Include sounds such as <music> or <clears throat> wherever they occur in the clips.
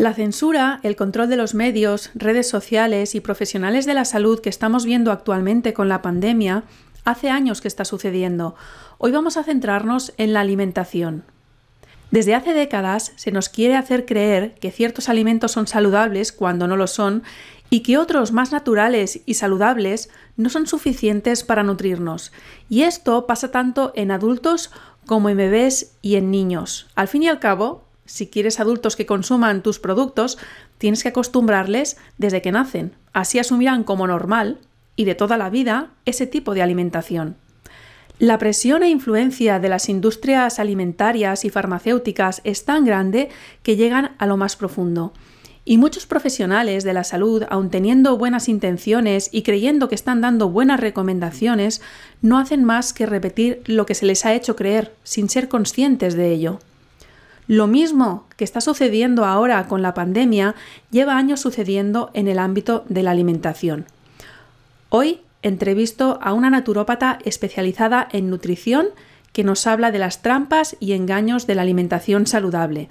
La censura, el control de los medios, redes sociales y profesionales de la salud que estamos viendo actualmente con la pandemia, hace años que está sucediendo. Hoy vamos a centrarnos en la alimentación. Desde hace décadas se nos quiere hacer creer que ciertos alimentos son saludables cuando no lo son y que otros más naturales y saludables no son suficientes para nutrirnos. Y esto pasa tanto en adultos como en bebés y en niños. Al fin y al cabo, si quieres adultos que consuman tus productos, tienes que acostumbrarles desde que nacen. Así asumirán como normal y de toda la vida ese tipo de alimentación. La presión e influencia de las industrias alimentarias y farmacéuticas es tan grande que llegan a lo más profundo. Y muchos profesionales de la salud, aun teniendo buenas intenciones y creyendo que están dando buenas recomendaciones, no hacen más que repetir lo que se les ha hecho creer, sin ser conscientes de ello. Lo mismo que está sucediendo ahora con la pandemia lleva años sucediendo en el ámbito de la alimentación. Hoy entrevisto a una naturópata especializada en nutrición que nos habla de las trampas y engaños de la alimentación saludable,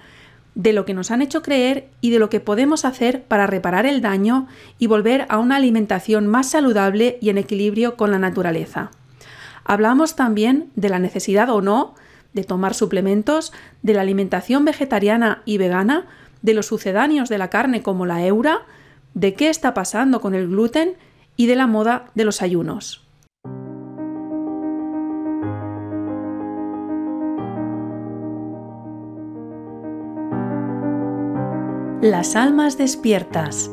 de lo que nos han hecho creer y de lo que podemos hacer para reparar el daño y volver a una alimentación más saludable y en equilibrio con la naturaleza. Hablamos también de la necesidad o no de tomar suplementos, de la alimentación vegetariana y vegana, de los sucedáneos de la carne como la eura, de qué está pasando con el gluten y de la moda de los ayunos. Las Almas Despiertas,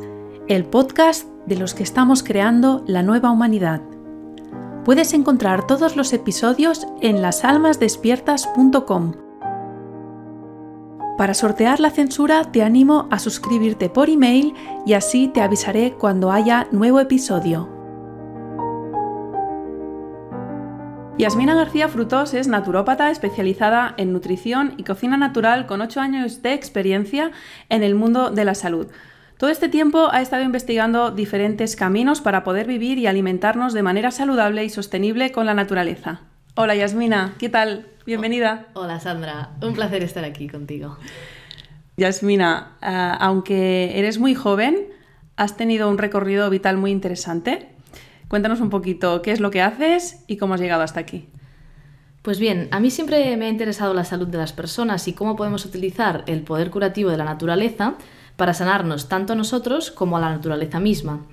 el podcast de los que estamos creando la nueva humanidad. Puedes encontrar todos los episodios en lasalmasdespiertas.com. Para sortear la censura te animo a suscribirte por email y así te avisaré cuando haya nuevo episodio. Yasmina García Frutos es naturópata especializada en nutrición y cocina natural con 8 años de experiencia en el mundo de la salud. Todo este tiempo ha estado investigando diferentes caminos para poder vivir y alimentarnos de manera saludable y sostenible con la naturaleza. Hola Yasmina, ¿qué tal? Bienvenida. Hola Sandra, un placer estar aquí contigo. Yasmina, eh, aunque eres muy joven, has tenido un recorrido vital muy interesante. Cuéntanos un poquito qué es lo que haces y cómo has llegado hasta aquí. Pues bien, a mí siempre me ha interesado la salud de las personas y cómo podemos utilizar el poder curativo de la naturaleza para sanarnos tanto a nosotros como a la naturaleza misma.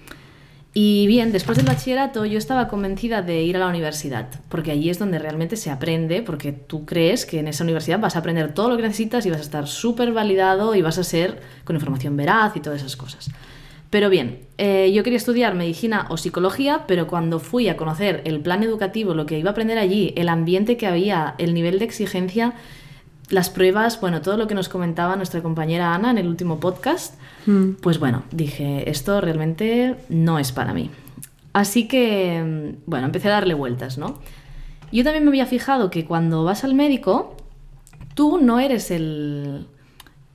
Y bien, después del bachillerato yo estaba convencida de ir a la universidad, porque allí es donde realmente se aprende, porque tú crees que en esa universidad vas a aprender todo lo que necesitas y vas a estar súper validado y vas a ser con información veraz y todas esas cosas. Pero bien, eh, yo quería estudiar medicina o psicología, pero cuando fui a conocer el plan educativo, lo que iba a aprender allí, el ambiente que había, el nivel de exigencia, las pruebas, bueno, todo lo que nos comentaba nuestra compañera Ana en el último podcast, mm. pues bueno, dije, esto realmente no es para mí. Así que, mm, bueno, empecé a darle vueltas, ¿no? Yo también me había fijado que cuando vas al médico, tú no eres el,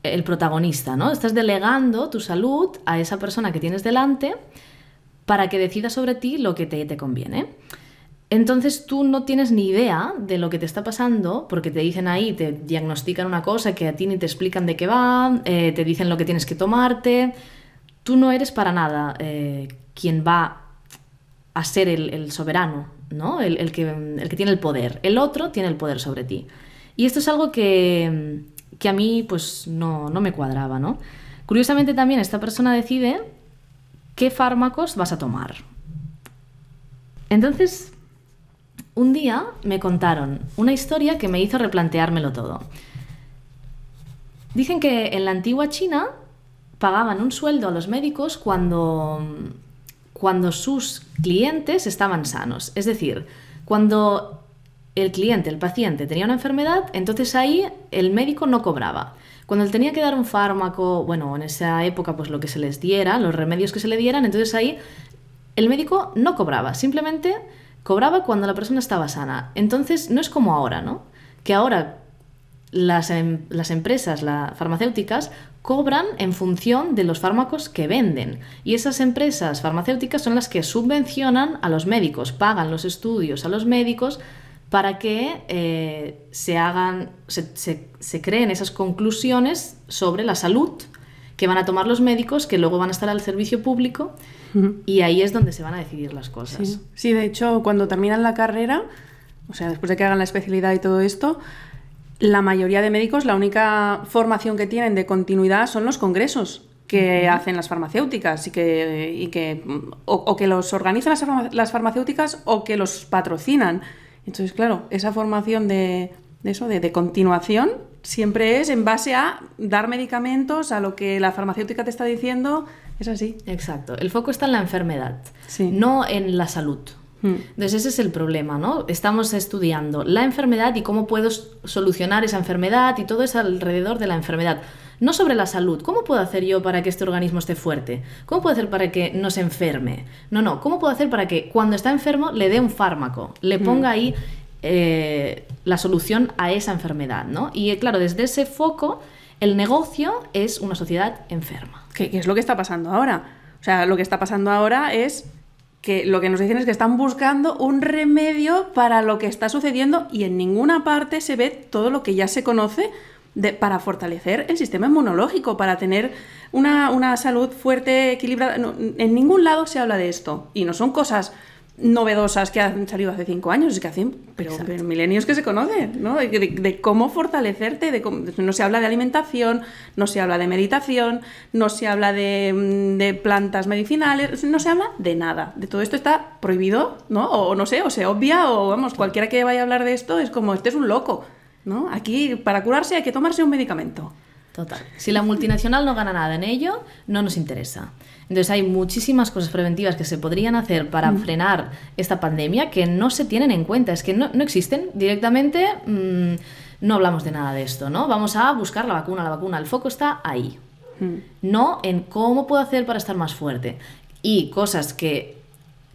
el protagonista, ¿no? Estás delegando tu salud a esa persona que tienes delante para que decida sobre ti lo que te, te conviene. Entonces tú no tienes ni idea de lo que te está pasando, porque te dicen ahí, te diagnostican una cosa que a ti ni te explican de qué va, eh, te dicen lo que tienes que tomarte. Tú no eres para nada eh, quien va a ser el, soberano, ¿no? El, que, el, que, tiene el poder. El otro tiene el poder sobre ti. Y esto es algo que, que a mí pues no, no me cuadraba, ¿no? Curiosamente también esta persona decide qué fármacos vas a tomar. Entonces, un día me contaron una historia que me hizo replanteármelo todo. Dicen que en la antigua China pagaban un sueldo a los médicos cuando, cuando sus clientes estaban sanos. Es decir, cuando el cliente, el paciente, tenía una enfermedad, entonces ahí el médico no cobraba. Cuando él tenía que dar un fármaco, bueno, en esa época pues lo que se les diera, los remedios que se le dieran, entonces ahí el médico no cobraba, simplemente cobraba cuando la persona estaba sana. Entonces, no es como ahora, ¿no? Que ahora las, em, las empresas las farmacéuticas cobran en función de los fármacos que venden. Y esas empresas farmacéuticas son las que subvencionan a los médicos, pagan los estudios a los médicos para que eh, se hagan, se, se, se creen esas conclusiones sobre la salud que van a tomar los médicos, que luego van a estar al servicio público y ahí es donde se van a decidir las cosas. Sí. de hecho, cuando terminan la carrera, o sea, después de que hagan la especialidad y todo esto, la mayoría de médicos, la única formación que tienen de continuidad son los congresos que hacen las farmacéuticas y que, y que o, que los organizan las, farmacéuticas o que los patrocinan. Entonces, claro, esa formación de, eso, de, continuación, siempre es en base a dar medicamentos a lo que la farmacéutica te está diciendo. Es así. Exacto. El foco está en la enfermedad, no en la salud. Hmm. Entonces ese es el problema, ¿no? Estamos estudiando la enfermedad y cómo puedo solucionar esa enfermedad y todo es alrededor de la enfermedad no sobre la salud. ¿Cómo puedo hacer yo para que este organismo esté fuerte? ¿Cómo puedo hacer para que no se enferme? No, no. ¿Cómo puedo hacer para que cuando está enfermo le dé un fármaco? Le mm. ponga ahí eh, la solución a esa enfermedad, ¿no? Y eh, claro, desde ese foco, el negocio es una sociedad enferma. ¿Qué, es lo que está pasando ahora? O sea, lo que está pasando ahora es que lo que nos dicen es que están buscando un remedio para lo que está sucediendo y en ninguna parte se ve todo lo que ya se conoce para fortalecer el sistema inmunológico, para tener una, salud fuerte, equilibrada. en ningún lado se habla de esto. Y no son cosas novedosas que han salido hace cinco años, es que hacen, pero, milenios que se conocen, ¿no? De, cómo fortalecerte, de no se habla de alimentación, no se habla de meditación, no se habla de, de, plantas medicinales, no se habla de nada. De todo esto está prohibido, ¿no? O no sé, o se obvia, o vamos, cualquiera que vaya a hablar de esto es como, este es un loco. ¿no? Aquí, para curarse, hay que tomarse un medicamento. Total. Si la multinacional no gana nada en ello, no nos interesa. Entonces hay muchísimas cosas preventivas que se podrían hacer para mm. frenar esta pandemia que no se tienen en cuenta, es que no, existen directamente. Mm, no hablamos de nada de esto, ¿no? Vamos a buscar la vacuna, la vacuna, el foco está ahí. Mm. No en cómo puedo hacer para estar más fuerte. Y cosas que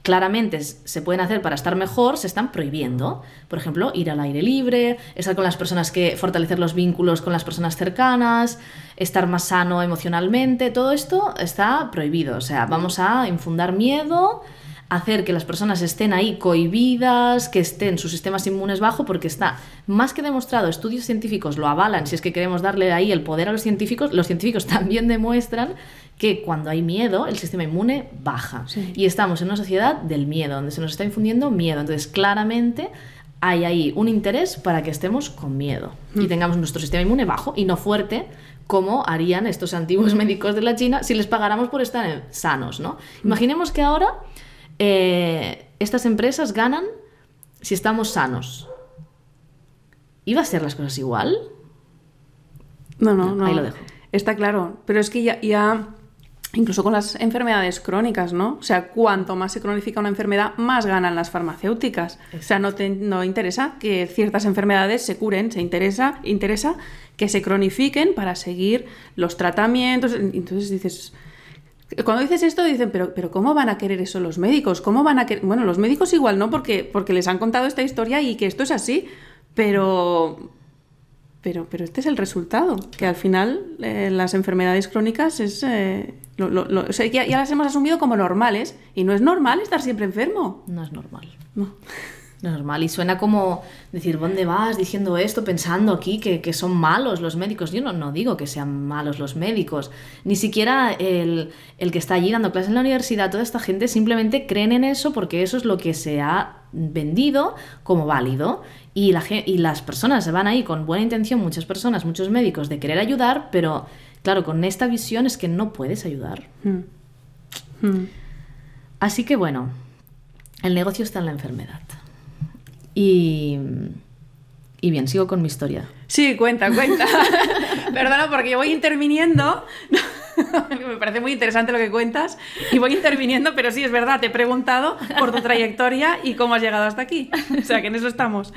claramente se pueden hacer para estar mejor, se están prohibiendo. Por ejemplo, ir al aire libre, estar con las personas que fortalecer los vínculos con las personas cercanas, estar más sano emocionalmente, todo esto está prohibido. O sea, vamos a infundar miedo, hacer que las personas estén ahí cohibidas, que estén sus sistemas inmunes bajo, porque está más que demostrado, estudios científicos lo avalan, si es que queremos darle ahí el poder a los científicos, los científicos <laughs> también demuestran que cuando hay miedo, el sistema inmune baja. Y estamos en una sociedad del miedo, donde se nos está infundiendo miedo. Entonces, claramente hay ahí un interés para que estemos con miedo y mm. tengamos nuestro sistema inmune bajo y no fuerte, como harían estos antiguos <laughs> médicos de la China si les pagáramos por estar sanos, ¿no? Mm. Imaginemos que ahora eh, estas empresas ganan si estamos sanos. ¿Iba a ser las cosas igual? No, no, no. Ahí lo dejo. Está claro, pero es que ya, ya incluso con las enfermedades crónicas, ¿no? O sea, cuanto más se cronifica una enfermedad, más ganan las farmacéuticas. O sea, no, no interesa que ciertas enfermedades se curen, se interesa, interesa que se cronifiquen para seguir los tratamientos. Entonces dices, cuando dices esto dicen, pero, pero ¿cómo van a querer eso los médicos? ¿Cómo van a querer? Bueno, los médicos igual no, porque, porque les han contado esta historia y que esto es así, pero pero, pero este es el resultado, que al final eh, las enfermedades crónicas es... Eh, ya, las hemos asumido como normales y no es normal estar siempre enfermo. No es normal. No. No es normal. Y suena como decir, ¿dónde vas diciendo esto, pensando aquí que, que son malos los médicos? Yo no, no, digo que sean malos los médicos. Ni siquiera el, el que está allí dando clases en la universidad, toda esta gente simplemente creen en eso porque eso es lo que se ha vendido como válido y, la, y las personas se van ahí con buena intención, muchas personas, muchos médicos, de querer ayudar, pero claro, con esta visión es que no puedes ayudar. Hmm. Hmm. Así que bueno, el negocio está en la enfermedad. Y, y bien, sigo con mi historia. Sí, cuenta, cuenta. <laughs> Perdona porque yo voy interviniendo. <laughs> Me parece muy interesante lo que cuentas y voy interviniendo, pero sí, es verdad, te he preguntado por tu trayectoria y cómo has llegado hasta aquí. O sea, que en eso estamos.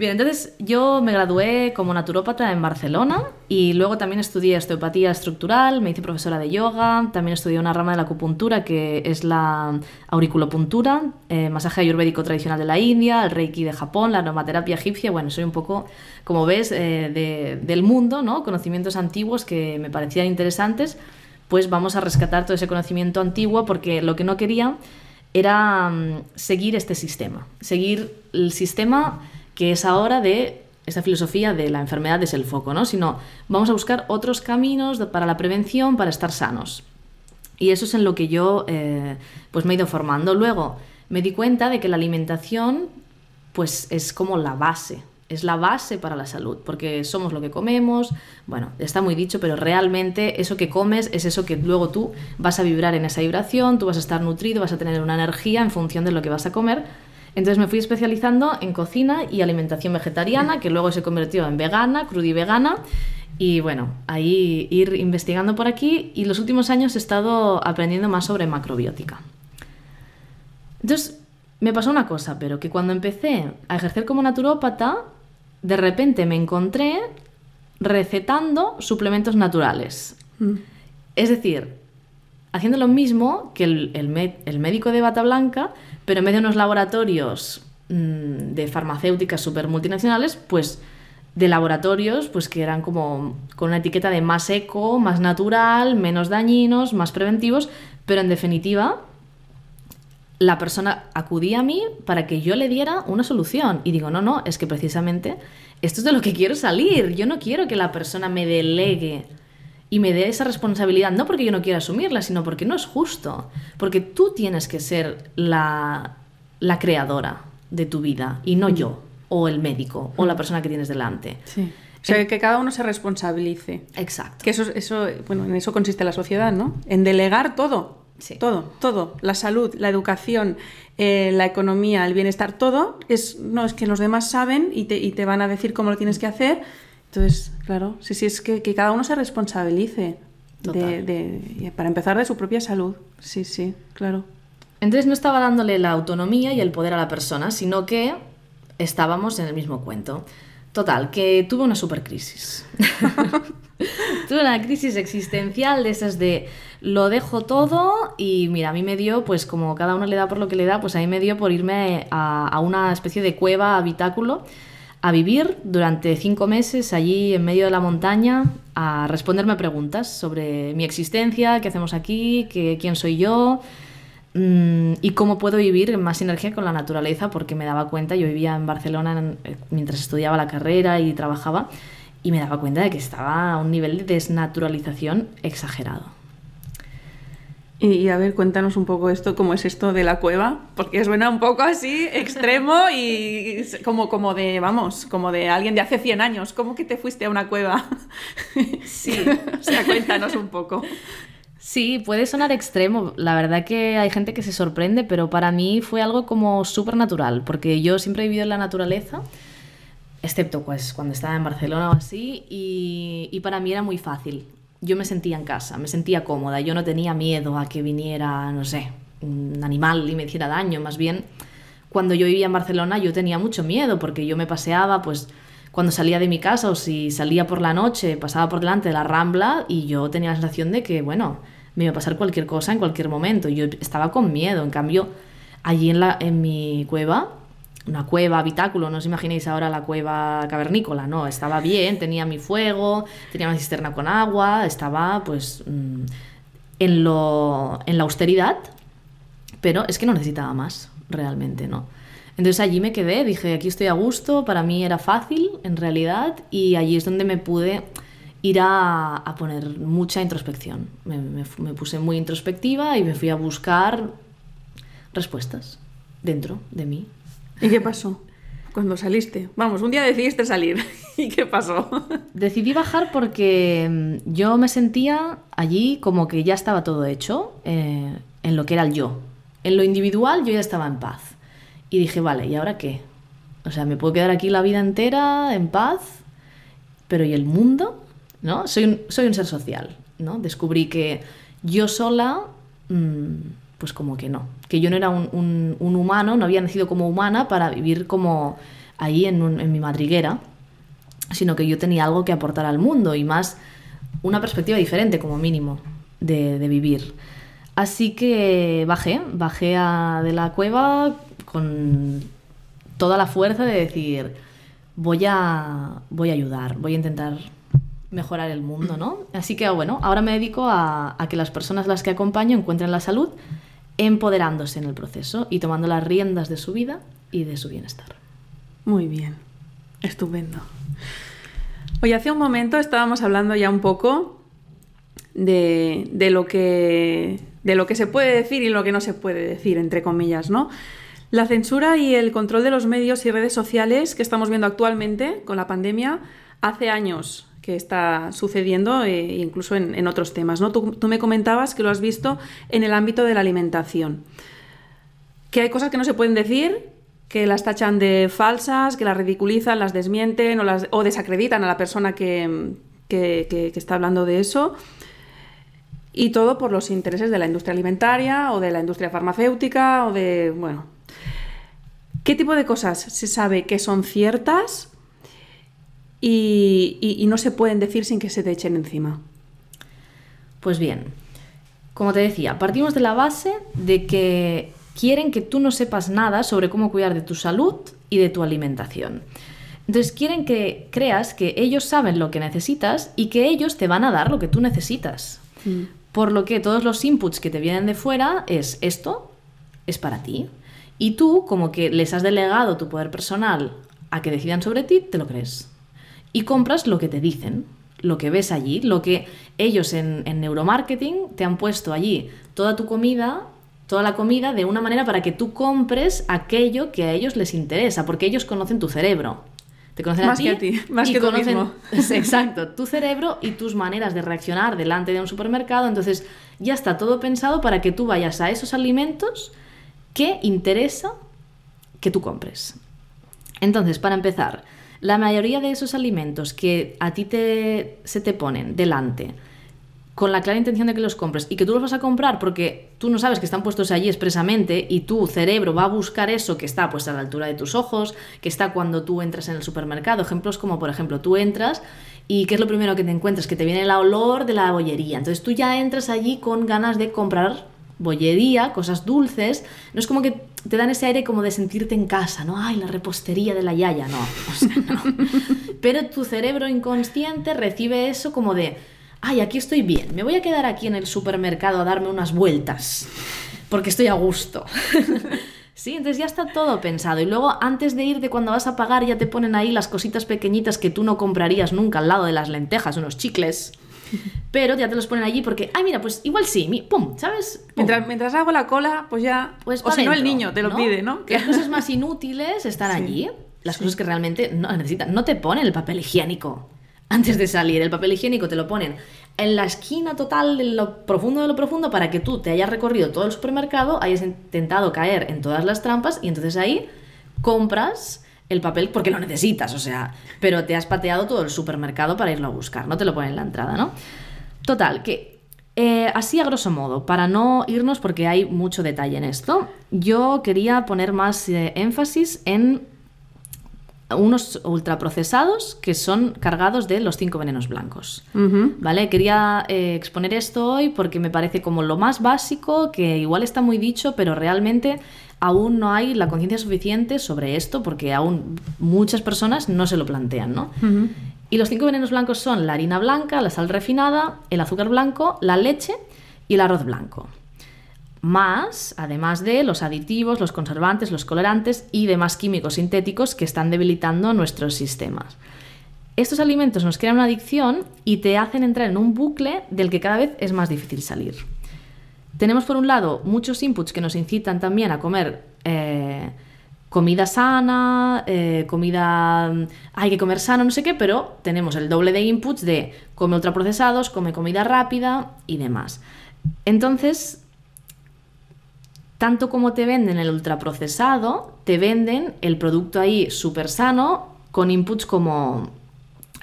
Bien, entonces yo me gradué como naturópata en Barcelona y luego también estudié osteopatía estructural, me hice profesora de yoga, también estudié una rama de la acupuntura que es la auriculopuntura, eh, masaje ayurvédico tradicional de la India, el reiki de Japón, la aromaterapia egipcia, bueno, soy un poco, como ves, eh, del mundo, ¿no? Conocimientos antiguos que me parecían interesantes, pues vamos a rescatar todo ese conocimiento antiguo porque lo que no quería era mm, seguir este sistema, seguir el sistema que es ahora de esta filosofía de la enfermedad es el foco, ¿no? Sino vamos a buscar otros caminos para la prevención, para estar sanos. Y eso es en lo que yo eh, pues me he ido formando. Luego me di cuenta de que la alimentación pues es como la base, es la base para la salud, porque somos lo que comemos, bueno, está muy dicho, pero realmente eso que comes es eso que luego tú vas a vibrar en esa vibración, tú vas a estar nutrido, vas a tener una energía en función de lo que vas a comer. Entonces me fui especializando en cocina y alimentación vegetariana, que luego se convirtió en vegana, crudivegana, y bueno, ahí ir investigando por aquí y los últimos años he estado aprendiendo más sobre macrobiótica. Entonces, me pasó una cosa, pero que cuando empecé a ejercer como naturópata, de repente me encontré recetando suplementos naturales. Mm. Es decir, haciendo lo mismo que el, el, médico de bata blanca, pero en vez de unos laboratorios mm, de farmacéuticas super multinacionales, pues de laboratorios pues que eran como con una etiqueta de más eco, más natural, menos dañinos, más preventivos, pero en definitiva la persona acudía a mí para que yo le diera una solución. Y digo, no, no, es que precisamente esto es de lo que quiero salir, yo no quiero que la persona me delegue y me dé esa responsabilidad, no porque yo no quiera asumirla, sino porque no es justo, porque tú tienes que ser la, la creadora de tu vida y no yo o el médico o la persona que tienes delante. Sí. O sea, que cada uno se responsabilice. Exacto. Que eso, eso, bueno, en eso consiste la sociedad, ¿no? En delegar todo. Sí. Todo, todo. La salud, la educación, eh, la economía, el bienestar, todo. Es, no, es que los demás saben y te, y te van a decir cómo lo tienes que hacer. Entonces, claro, sí, sí, es que, que cada uno se responsabilice. De, de, para empezar de su propia salud. Sí, sí, claro. Entonces no estaba dándole la autonomía y el poder a la persona, sino que estábamos en el mismo cuento. Total, que tuve una super crisis. <laughs> tuve una crisis existencial de esas de lo dejo todo y mira, a mí me dio, pues como cada uno le da por lo que le da, pues a mí me dio por irme a, a una especie de cueva, habitáculo, a vivir durante cinco meses allí en medio de la montaña, a responderme preguntas sobre mi existencia, qué hacemos aquí, qué, quién soy yo, Mm, y cómo puedo vivir en más sinergia con la naturaleza, porque me daba cuenta, yo vivía en Barcelona eh, mientras estudiaba la carrera y trabajaba, y me daba cuenta de que estaba a un nivel de desnaturalización exagerado. Y, a ver, cuéntanos un poco esto, cómo es esto de la cueva, porque suena un poco así extremo y como, como de, vamos, como de alguien de hace 100 años. ¿Cómo que te fuiste a una cueva? Sí. <laughs> o sea, cuéntanos un poco. Sí, puede sonar extremo. La verdad que hay gente que se sorprende, pero para mí fue algo como súper natural, porque yo siempre he vivido en la naturaleza, excepto pues cuando estaba en Barcelona o así, y, y para mí era muy fácil. Yo me sentía en casa, me sentía cómoda, yo no tenía miedo a que viniera, no sé, un animal y me hiciera daño, más bien cuando yo vivía en Barcelona yo tenía mucho miedo porque yo me paseaba pues cuando salía de mi casa o si salía por la noche, pasaba por delante de la rambla y yo tenía la sensación de que, bueno, me iba a pasar cualquier cosa en cualquier momento. Yo estaba con miedo. En cambio, allí en, la, en mi cueva, una cueva, habitáculo, no os imaginéis ahora la cueva cavernícola, no, estaba bien, tenía mi fuego, tenía una cisterna con agua, estaba pues mm, en, lo, en la austeridad, pero es que no necesitaba más, realmente, ¿no? Entonces allí me quedé, dije, aquí estoy a gusto, para mí era fácil en realidad y allí es donde me pude ir a, poner mucha introspección. Me, puse muy introspectiva y me fui a buscar respuestas dentro de mí. ¿Y qué pasó? Cuando saliste. Vamos, un día decidiste salir. <laughs> ¿Y qué pasó? Decidí bajar porque mm, yo me sentía allí como que ya estaba todo hecho eh, en lo que era el yo. En lo individual yo ya estaba en paz. Y dije, vale, ¿y ahora qué? O sea, me puedo quedar aquí la vida entera en paz, pero ¿y el mundo? ¿No? Soy un, soy un ser social, ¿no? Descubrí que yo sola, mm, pues como que no, que yo no era un, humano, no había nacido como humana para vivir como ahí en, mi madriguera, sino que yo tenía algo que aportar al mundo y más una perspectiva diferente como mínimo de, vivir. Así que bajé, bajé a, de la cueva con toda la fuerza de decir, voy a, voy a ayudar, voy a intentar mejorar el mundo, ¿no? Así que, bueno, ahora me dedico a, a, que las personas las que acompaño encuentren la salud empoderándose en el proceso y tomando las riendas de su vida y de su bienestar. Muy bien. Estupendo. Oye, hace un momento estábamos hablando ya un poco de, de, lo que, de lo que se puede decir y lo que no se puede decir, entre comillas, ¿no? La censura y el control de los medios y redes sociales que estamos viendo actualmente con la pandemia hace años que está sucediendo, eh, incluso en, otros temas. ¿no? Tú, me comentabas que lo has visto en el ámbito de la alimentación. Que hay cosas que no se pueden decir, que las tachan de falsas, que las ridiculizan, las desmienten o, desacreditan a la persona que, que está hablando de eso. Y todo por los intereses de la industria alimentaria o de la industria farmacéutica o de, bueno, ¿Qué tipo de cosas se sabe que son ciertas y, no se pueden decir sin que se te echen encima? Pues bien, como te decía, partimos de la base de que quieren que tú no sepas nada sobre cómo cuidar de tu salud y de tu alimentación. Entonces quieren que creas que ellos saben lo que necesitas y que ellos te van a dar lo que tú necesitas. Mm. Por lo que todos los inputs que te vienen de fuera es esto es para ti. Y tú, como que les has delegado tu poder personal a que decidan sobre ti, te lo crees. Y compras lo que te dicen, lo que ves allí, lo que ellos en, neuromarketing te han puesto allí, toda tu comida, toda la comida de una manera para que tú compres aquello que a ellos les interesa, porque ellos conocen tu cerebro. Te conocen más a ti, que a ti, más que tú mismo. <laughs> Exacto, tu cerebro y tus maneras de reaccionar delante de un supermercado. Entonces, ya está todo pensado para que tú vayas a esos alimentos ¿Qué interesa que tú compres? Entonces, para empezar, la mayoría de esos alimentos que a ti te, se te ponen delante con la clara intención de que los compres y que tú los vas a comprar porque tú no sabes que están puestos allí expresamente y tu cerebro va a buscar eso que está pues a la altura de tus ojos, que está cuando tú entras en el supermercado. Ejemplos como, por ejemplo, tú entras y ¿qué es lo primero que te encuentras? Que te viene el olor de la bollería. Entonces tú ya entras allí con ganas de comprar bollería, cosas dulces, no es como que te dan ese aire como de sentirte en casa, ¿no? Ay, la repostería de la yaya, no, o sea, no. <laughs> Pero tu cerebro inconsciente recibe eso como de, ay, aquí estoy bien, me voy a quedar aquí en el supermercado a darme unas vueltas, porque estoy a gusto. <laughs> Sí, entonces ya está todo pensado. Y luego, antes de irte, cuando vas a pagar, ya te ponen ahí las cositas pequeñitas que tú no comprarías nunca al lado de las lentejas, unos chicles. Pero ya te los ponen allí porque, ay, mira, pues igual sí, pum, ¿sabes? Mientras, hago la cola, pues ya. Pues o si no, el niño te lo pide, ¿no? Las cosas más <laughs> inútiles están allí, las cosas que realmente no necesitan. No te ponen el papel higiénico antes de salir. El papel higiénico te lo ponen en la esquina total de lo profundo de lo profundo para que tú te hayas recorrido todo el supermercado, hayas intentado caer en todas las trampas y entonces ahí compras el papel porque lo necesitas, o sea, pero te has pateado todo el supermercado para irlo a buscar, no te lo ponen en la entrada, ¿no? Total, que eh, así a grosso modo, para no irnos porque hay mucho detalle en esto, yo quería poner más eh, énfasis en unos ultraprocesados que son cargados de los cinco venenos blancos. ¿Vale? Quería eh, exponer esto hoy porque me parece como lo más básico, que igual está muy dicho, pero realmente aún no hay la conciencia suficiente sobre esto porque aún muchas personas no se lo plantean, ¿no? Y los cinco venenos blancos son la harina blanca, la sal refinada, el azúcar blanco, la leche y el arroz blanco. Más, además de los aditivos, los conservantes, los colorantes y demás químicos sintéticos que están debilitando nuestros sistemas. Estos alimentos nos crean una adicción y te hacen entrar en un bucle del que cada vez es más difícil salir. Tenemos por un lado muchos inputs que nos incitan también a comer eh, comida sana, eh, comida... hay que comer sano, no sé qué, pero tenemos el doble de inputs de come ultraprocesados, come comida rápida y demás. Entonces, tanto como te venden el ultraprocesado, te venden el producto ahí súper sano con inputs como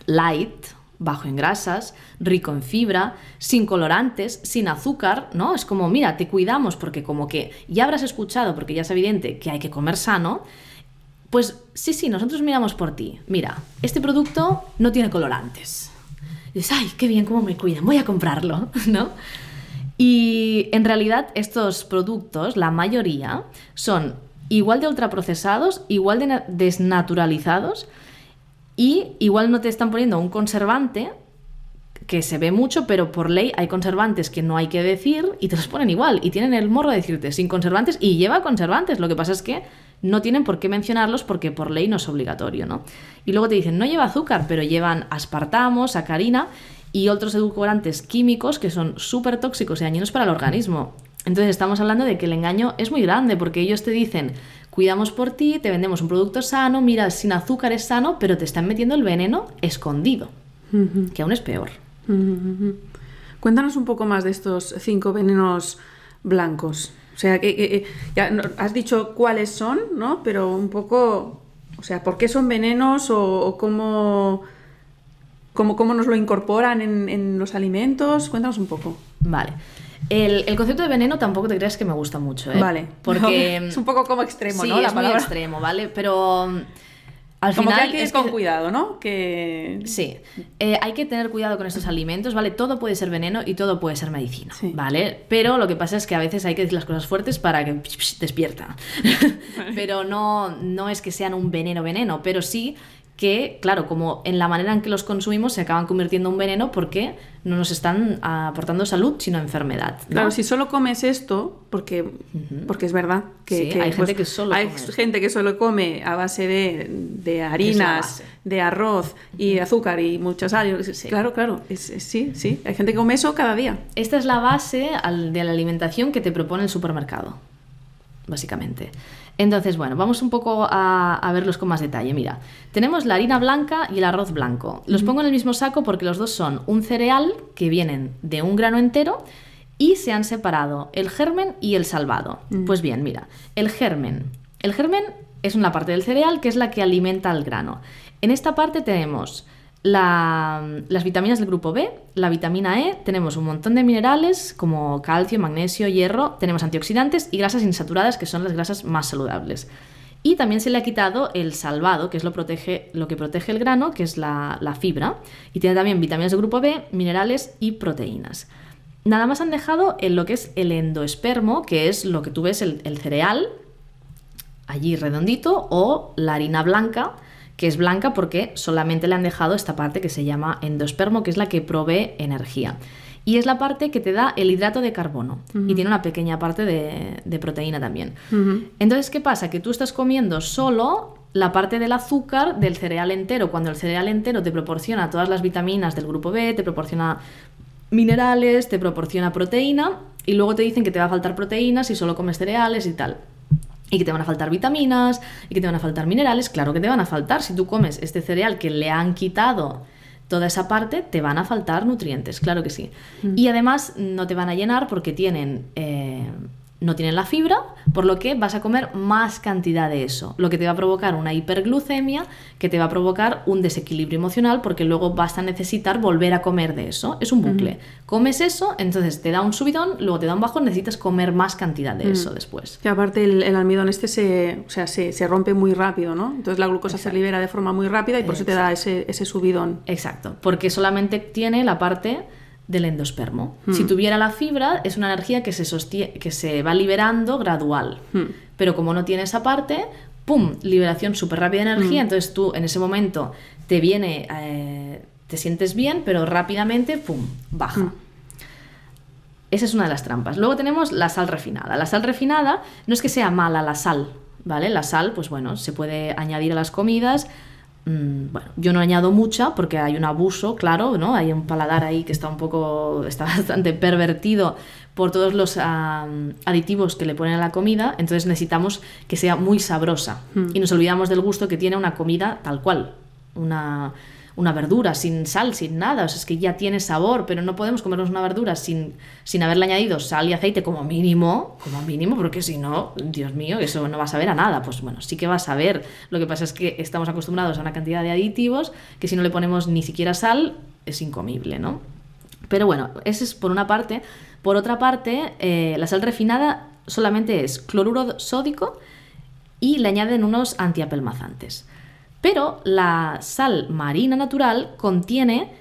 light, bajo en grasas, rico en fibra, sin colorantes, sin azúcar, ¿no? Es como, mira, te cuidamos porque como que ya habrás escuchado, porque ya es evidente que hay que comer sano, pues sí, sí, nosotros miramos por ti. Mira, este producto no tiene colorantes. Y dices, ay, qué bien, cómo me cuidan, voy a comprarlo, <laughs> ¿no? Y en realidad estos productos, la mayoría, son igual de ultraprocesados, igual de desnaturalizados, y igual no te están poniendo un conservante que se ve mucho, pero por ley hay conservantes que no hay que decir y te los ponen igual. Y tienen el morro de decirte sin conservantes y lleva conservantes. Lo que pasa es que no tienen por qué mencionarlos porque por ley no es obligatorio, ¿no? Y luego te dicen, no lleva azúcar, pero llevan aspartamo, sacarina y otros edulcorantes químicos que son súper tóxicos y dañinos para el organismo. Entonces estamos hablando de que el engaño es muy grande porque ellos te dicen, cuidamos por ti, te vendemos un producto sano, mira, sin azúcar es sano, pero te están metiendo el veneno escondido, que aún es peor. Cuéntanos un poco más de estos cinco venenos blancos. O sea, que, ya has dicho cuáles son, ¿no? Pero un poco, o sea, ¿por qué son venenos o, cómo, cómo, cómo, nos lo incorporan en, en, los alimentos? Cuéntanos un poco. Vale. El, el, concepto de veneno tampoco te creas que me gusta mucho, ¿eh? Vale. Porque... <laughs> es un poco como extremo, sí, ¿no? La es palabra. muy extremo, ¿vale? Pero al Como final, que hay que ir con cuidado, ¿no? Que... Sí, eh, hay que tener cuidado con estos alimentos, ¿vale? Todo puede ser veneno y todo puede ser medicina, ¿vale? Pero lo que pasa es que a veces hay que decir las cosas fuertes para que despierta. <laughs> pero no, no es que sean un veneno veneno, pero sí que, claro, como en la manera en que los consumimos se acaban convirtiendo en un veneno porque no nos están aportando salud, sino enfermedad. Claro, si solo comes esto, porque, porque es verdad que, hay, gente, pues, que solo hay come gente que solo come a base de, harinas, de arroz y azúcar y muchas sal. Claro, claro, sí, sí, hay gente que come eso cada día. Esta es la base de la alimentación que te propone el supermercado, básicamente. Entonces, bueno, vamos un poco a, verlos con más detalle. Mira, tenemos la harina blanca y el arroz blanco. Los pongo en el mismo saco porque los dos son un cereal que vienen de un grano entero y se han separado el germen y el salvado. Pues bien, mira, el germen. El germen es una parte del cereal que es la que alimenta al grano. En esta parte tenemos las vitaminas del grupo B, la vitamina E, tenemos un montón de minerales como calcio, magnesio, hierro, tenemos antioxidantes y grasas insaturadas que son las grasas más saludables. Y también se le ha quitado el salvado, que es lo, protege, lo que protege el grano, que es la, fibra. Y tiene también vitaminas del grupo B, minerales y proteínas. Nada más han dejado en lo que es el endoespermo, que es lo que tú ves, el cereal, allí redondito, o la harina blanca, que es blanca porque solamente le han dejado esta parte que se llama endospermo, que es la que provee energía. Y es la parte que te da el hidrato de carbono. Y tiene una pequeña parte de, proteína también. Entonces, ¿qué pasa? Que tú estás comiendo solo la parte del azúcar del cereal entero, cuando el cereal entero te proporciona todas las vitaminas del grupo B, te proporciona minerales, te proporciona proteína, y luego te dicen que te va a faltar proteínas si solo comes cereales y tal y que te van a faltar vitaminas y que te van a faltar minerales, claro que te van a faltar. Si tú comes este cereal que le han quitado toda esa parte, te van a faltar nutrientes, claro que sí. Mm. Y además no te van a llenar porque tienen eh, no tienen la fibra, por lo que vas a comer más cantidad de eso, lo que te va a provocar una hiperglucemia, que te va a provocar un desequilibrio emocional, porque luego vas a necesitar volver a comer de eso. Es un bucle. Comes eso, entonces te da un subidón, luego te da un bajón, necesitas comer más cantidad de eso después. Que aparte el, almidón este se, o sea, se, rompe muy rápido, ¿no? Entonces la glucosa se libera de forma muy rápida y por eso te da ese, ese subidón. Exacto, porque solamente tiene la parte del endospermo. Hmm. Si tuviera la fibra, es una energía que se, que se va liberando gradual. Hmm. Pero como no tiene esa parte, ¡pum! Liberación súper rápida de energía. Hmm. Entonces tú en ese momento te viene, eh, te sientes bien, pero rápidamente, ¡pum! Baja. Esa es una de las trampas. Luego tenemos la sal refinada. La sal refinada no es que sea mala la sal, ¿vale? La sal, pues bueno, se puede añadir a las comidas bueno, yo no añado mucha porque hay un abuso, claro, ¿no? Hay un paladar ahí que está un poco, <laughs> está bastante pervertido por todos los aditivos que le ponen a la comida, entonces necesitamos que sea muy sabrosa. Hmm. Y nos olvidamos del gusto que tiene una comida tal cual, una, una verdura sin sal, sin nada. O sea, es que ya tiene sabor, pero no podemos comernos una verdura sin, sin haberle añadido sal y aceite como mínimo, como mínimo, porque si no, Dios mío, eso no va a saber a nada. Pues bueno, sí que va a saber. Lo que pasa es que estamos acostumbrados a una cantidad de aditivos que si no le ponemos ni siquiera sal, es incomible, ¿no? Pero bueno, ese es por una parte. Por otra parte, eh, la sal refinada solamente es cloruro sódico y le añaden unos antiapelmazantes. Pero la sal marina natural contiene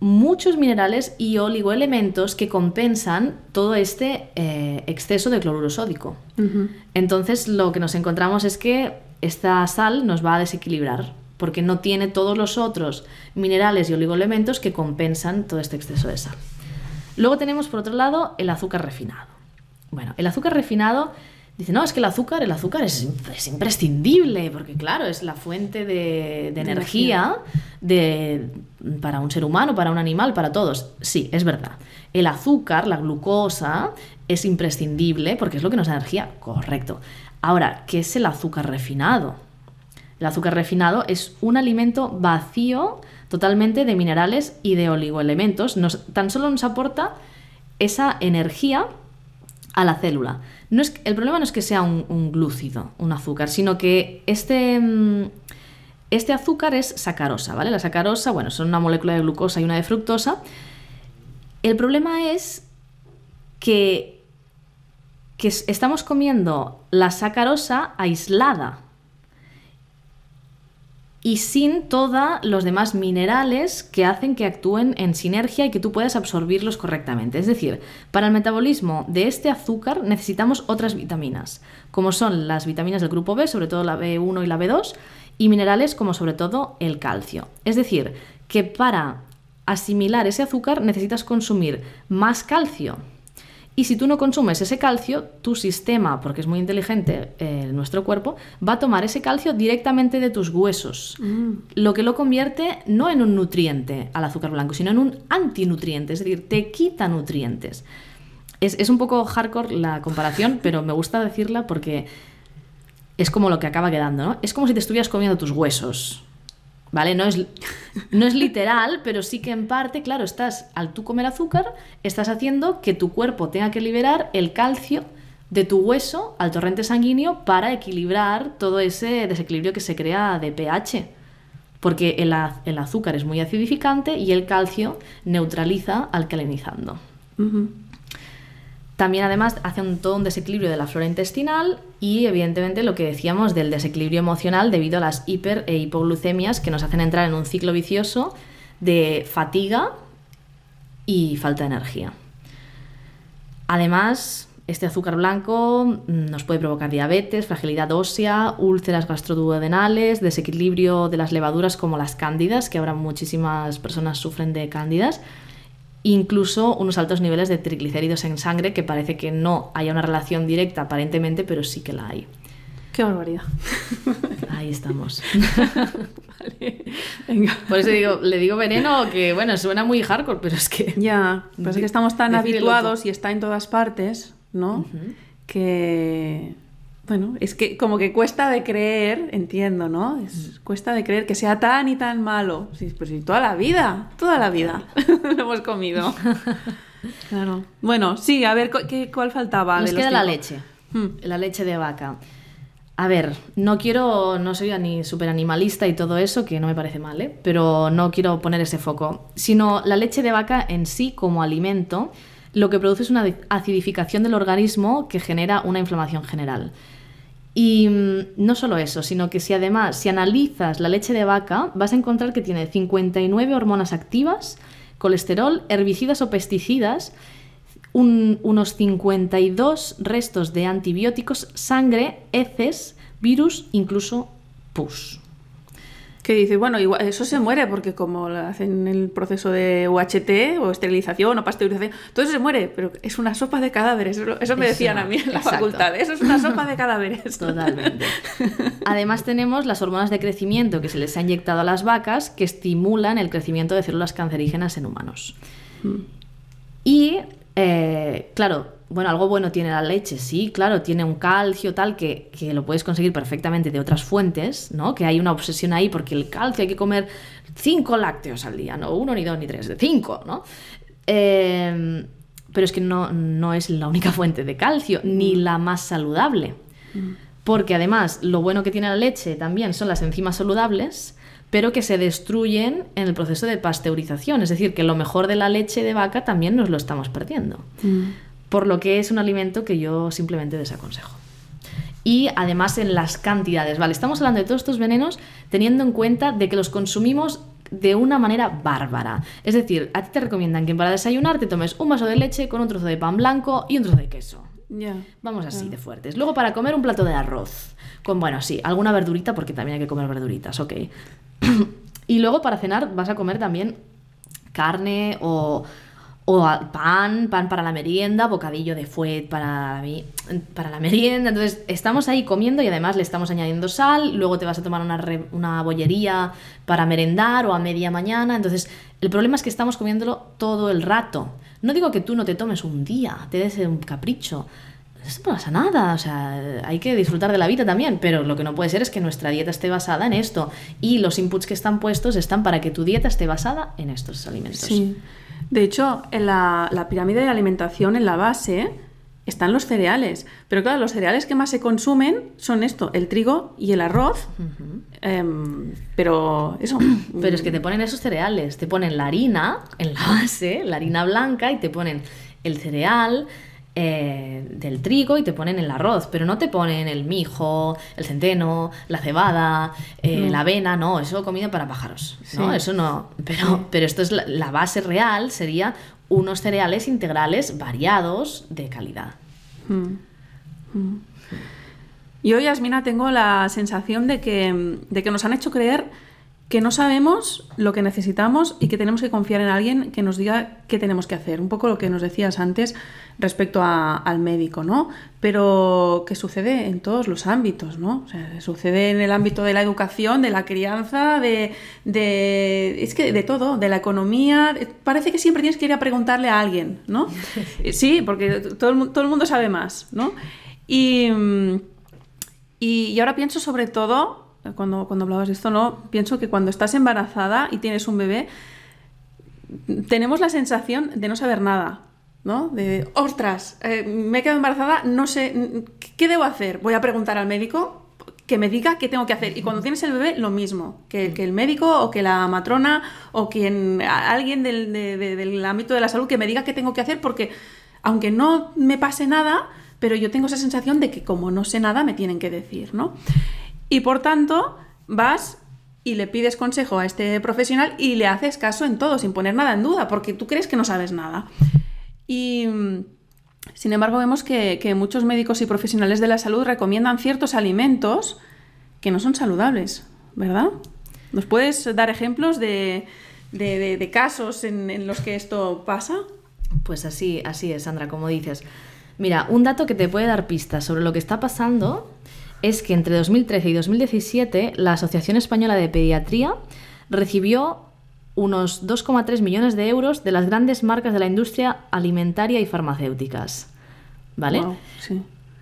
muchos minerales y oligoelementos que compensan todo este eh, exceso de cloruro sódico. Entonces lo que nos encontramos es que esta sal nos va a desequilibrar porque no tiene todos los otros minerales y oligoelementos que compensan todo este exceso de sal. Luego tenemos por otro lado el azúcar refinado. Bueno, el azúcar refinado Dice, no, es que el azúcar, el azúcar es, es imprescindible, porque claro, es la fuente de, de energía de, para un ser humano, para un animal, para todos. Sí, es verdad. El azúcar, la glucosa, es imprescindible porque es lo que nos da energía, correcto. Ahora, ¿qué es el azúcar refinado? El azúcar refinado es un alimento vacío totalmente de minerales y de oligoelementos. Nos, tan solo nos aporta esa energía a la célula. No es, el problema no es que sea un, glúcido, un azúcar, sino que este, mm, este azúcar es sacarosa, ¿vale? La sacarosa, bueno, son una molécula de glucosa y una de fructosa. El problema es que, que estamos comiendo la sacarosa aislada y sin todos los demás minerales que hacen que actúen en sinergia y que tú puedas absorbirlos correctamente. Es decir, para el metabolismo de este azúcar necesitamos otras vitaminas, como son las vitaminas del grupo B, sobre todo la B1 y la B2, y minerales como sobre todo el calcio. Es decir, que para asimilar ese azúcar necesitas consumir más calcio y si tú no consumes ese calcio, tu sistema, porque es muy inteligente eh, nuestro cuerpo, va a tomar ese calcio directamente de tus huesos, mm. lo que lo convierte no en un nutriente al azúcar blanco, sino en un antinutriente, es decir, te quita nutrientes. Es, un poco hardcore la comparación, <laughs> pero me gusta decirla porque es como lo que acaba quedando, ¿no? Es como si te estuvieras comiendo tus huesos. ¿Vale? No es, no es literal, pero sí que en parte, claro, estás, al tú comer azúcar, estás haciendo que tu cuerpo tenga que liberar el calcio de tu hueso al torrente sanguíneo para equilibrar todo ese desequilibrio que se crea de pH. Porque el, el azúcar es muy acidificante y el calcio neutraliza alcalinizando. También además hace un, todo un desequilibrio de la flora intestinal y evidentemente lo que decíamos del desequilibrio emocional debido a las hiper e hipoglucemias que nos hacen entrar en un ciclo vicioso de fatiga y falta de energía. Además, este azúcar blanco nos puede provocar diabetes, fragilidad ósea, úlceras gastroduodenales, desequilibrio de las levaduras como las cándidas, que ahora muchísimas personas sufren de cándidas, incluso unos altos niveles de triglicéridos en sangre, que parece que no haya una relación directa aparentemente, pero sí que la hay. Qué barbaridad. <laughs> Ahí estamos. <laughs> Por eso digo, le digo veneno que, bueno, suena muy hardcore, pero es que... <laughs> Ya, pues es que estamos tan habituados y está en todas partes, ¿no? Que bueno, es que como que cuesta de creer, entiendo, ¿no? Es, cuesta de creer que sea tan y tan malo. Sí, pues sí, toda la vida, toda la vida <laughs> lo hemos comido. Claro. Bueno, sí, a ver, ¿qué, ¿cuál faltaba? Nos queda la leche, hmm. la leche de vaca. A ver, no quiero, no soy ni súper animalista y todo eso, que no me parece mal, ¿eh? pero no quiero poner ese foco, sino la leche de vaca en sí como alimento, lo que produce es una acidificación del organismo que genera una inflamación general. Y mm, no solo eso, sino que si además, si analizas la leche de vaca, vas a encontrar que tiene 59 hormonas activas, colesterol, herbicidas o pesticidas, unos 52 restos de antibióticos, sangre, heces, virus, incluso pus que dice, bueno, igual, eso se muere porque como hacen el proceso de UHT o esterilización o pasteurización, todo eso se muere, pero es una sopa de cadáveres, eso, me decían a mí en la facultad, eso es una sopa de cadáveres. <laughs> Totalmente. <laughs> Además tenemos las hormonas de crecimiento que se les ha inyectado a las vacas que estimulan el crecimiento de células cancerígenas en humanos. Mm. Y, eh, claro, bueno, algo bueno tiene la leche, sí, claro, tiene un calcio tal que, lo puedes conseguir perfectamente de otras fuentes, ¿no? Que hay una obsesión ahí porque el calcio hay que comer cinco lácteos al día, no uno, ni dos, ni tres, de cinco, ¿no? Em, pero es que no, no, es la única <laughs> fuente de calcio, ni mm. la más saludable. Mm. Porque además, lo bueno que tiene la leche también son las enzimas saludables, pero que se destruyen en el proceso de pasteurización. Es decir, que lo mejor de la leche de vaca también nos lo estamos perdiendo. Mm por lo que es un alimento que yo simplemente desaconsejo. Y además en las cantidades, ¿vale? Estamos hablando de todos estos venenos teniendo en cuenta de que los consumimos de una manera bárbara. Es decir, a ti te recomiendan que para desayunar te tomes un vaso de leche con un trozo de pan blanco y un trozo de queso. Vamos así de fuertes. Luego para comer un plato de arroz. Con, bueno, sí, alguna verdurita porque también hay que comer verduritas, ok. <clears throat> y luego para cenar vas a comer también carne o o pan, pan para la merienda, bocadillo de fuet para, para la merienda. Entonces, estamos ahí comiendo y además le estamos añadiendo sal, luego te vas a tomar una, una bollería para merendar o a media mañana. Entonces, el problema es que estamos comiéndolo todo el rato. No digo que tú no te tomes un día, te des un capricho. No pasa nada, o sea, hay que disfrutar de la vida también, pero lo que no puede ser es que nuestra dieta esté basada en esto y los inputs que están puestos están para que tu dieta esté basada en estos alimentos. Sí. De hecho, en la, pirámide de alimentación, en la base, están los cereales. Pero claro, los cereales que más se consumen son esto, el trigo y el arroz. Em, pero eso. <clears throat> Pero es que te ponen esos cereales, te ponen la harina en la base, la harina blanca, y te ponen el cereal, eh, del trigo y te ponen el arroz, pero no te ponen el mijo, el centeno, la cebada, eh, la avena, no, eso comida para pájaros, ¿no? Eso no, <laughs> pero, pero esto es la, base real, sería unos cereales integrales variados de calidad. Mm. Mm. Y hoy, Yasmina, tengo la sensación de que, de que nos han hecho creer que no sabemos lo que necesitamos y que tenemos que confiar en alguien que nos diga qué tenemos que hacer. Un poco lo que nos decías antes respecto al médico, ¿no? Pero que sucede en todos los ámbitos, ¿no? O sea, sucede en el ámbito de la educación, de la crianza, de, es que de todo, de la economía. Parece que siempre tienes que ir a preguntarle a alguien, ¿no? <laughs> Sí, porque todo el, todo el mundo sabe más, ¿no? Y, y ahora pienso sobre todo cuando, cuando hablabas de esto, ¿no? Pienso que cuando estás embarazada y tienes un bebé, tenemos la sensación de no saber nada, ¿no? De, ostras, eh, me he quedado embarazada, no sé, ¿qué debo hacer? Voy a preguntar al médico que me diga qué tengo que hacer. Y cuando tienes el bebé, lo mismo, que, el médico o que la matrona o quien, alguien del, del ámbito de la salud que me diga qué tengo que hacer, porque aunque no me pase nada, pero yo tengo esa sensación de que como no sé nada, me tienen que decir, ¿no? Y por tanto, vas y le pides consejo a este profesional y le haces caso en todo, sin poner nada en duda, porque tú crees que no sabes nada. Y sin embargo, vemos que, muchos médicos y profesionales de la salud recomiendan ciertos alimentos que no son saludables, ¿verdad? ¿Nos puedes dar ejemplos de, casos en, en, los que esto pasa? Pues así, así es, Sandra, como dices. Mira, un dato que te puede dar pistas sobre lo que está pasando es que entre 2013 y 2017 la Asociación Española de Pediatría recibió unos 2,3 millones de euros de las grandes marcas de la industria alimentaria y farmacéuticas. ¿Vale?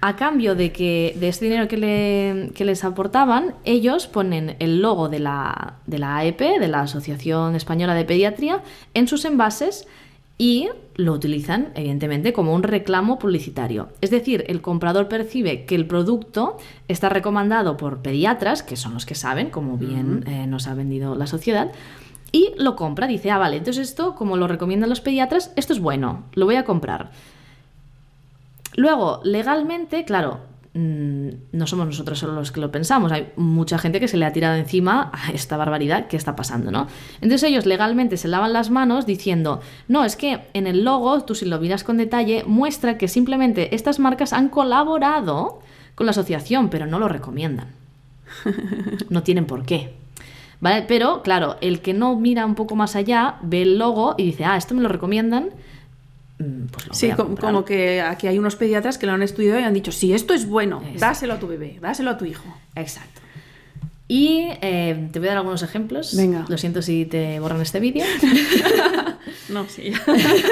A cambio de que de este dinero que, les aportaban, ellos ponen el logo de la, de la AEP, de la Asociación Española de Pediatría, en sus envases y lo utilizan, evidentemente, como un reclamo publicitario. Es decir, el comprador percibe que el producto está recomendado por pediatras, que son los que saben, como bien eh, nos ha vendido la sociedad, y lo compra, dice, ah, vale, entonces esto, como lo recomiendan los pediatras, esto es bueno, lo voy a comprar. Luego, legalmente, claro, Mm, no somos nosotros solo los que lo pensamos, hay mucha gente que se le ha tirado encima a esta barbaridad que está pasando, ¿no? Entonces ellos legalmente se lavan las manos diciendo, no, es que en el logo, tú si lo miras con detalle, muestra que simplemente estas marcas han colaborado con la asociación, pero no lo recomiendan. <laughs> No tienen por qué. ¿Vale? Pero, claro, el que no mira un poco más allá, ve el logo y dice, ah, esto me lo recomiendan, Mm, pues sí, como que aquí hay unos pediatras que lo han estudiado y han dicho, si esto es bueno, dáselo a tu bebé, dáselo a tu hijo. Exacto. Y eh, te voy a dar algunos ejemplos. Venga. Lo siento si te borran este vídeo. <laughs> no, sí.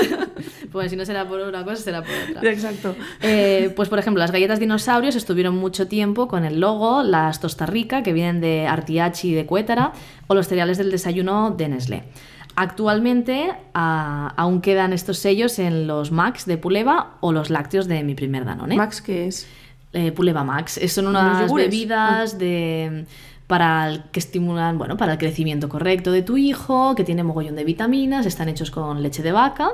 <laughs> pues si no será por una cosa, será por otra. Exacto. Eh, pues por ejemplo, las galletas dinosaurios estuvieron mucho tiempo con el logo, las Tosta Rica, que vienen de Artiachi y de Cuétara, o los cereales del desayuno de Nestlé. Actualmente aún quedan estos sellos en los Max de Puleva o los lácteos de mi primer Danone. ¿Max qué es? Eh, Puleva Max. Son unas bebidas ah. de para el, que estimulan, bueno, para el crecimiento correcto de tu hijo, que tiene mogollón de vitaminas, están hechos con leche de vaca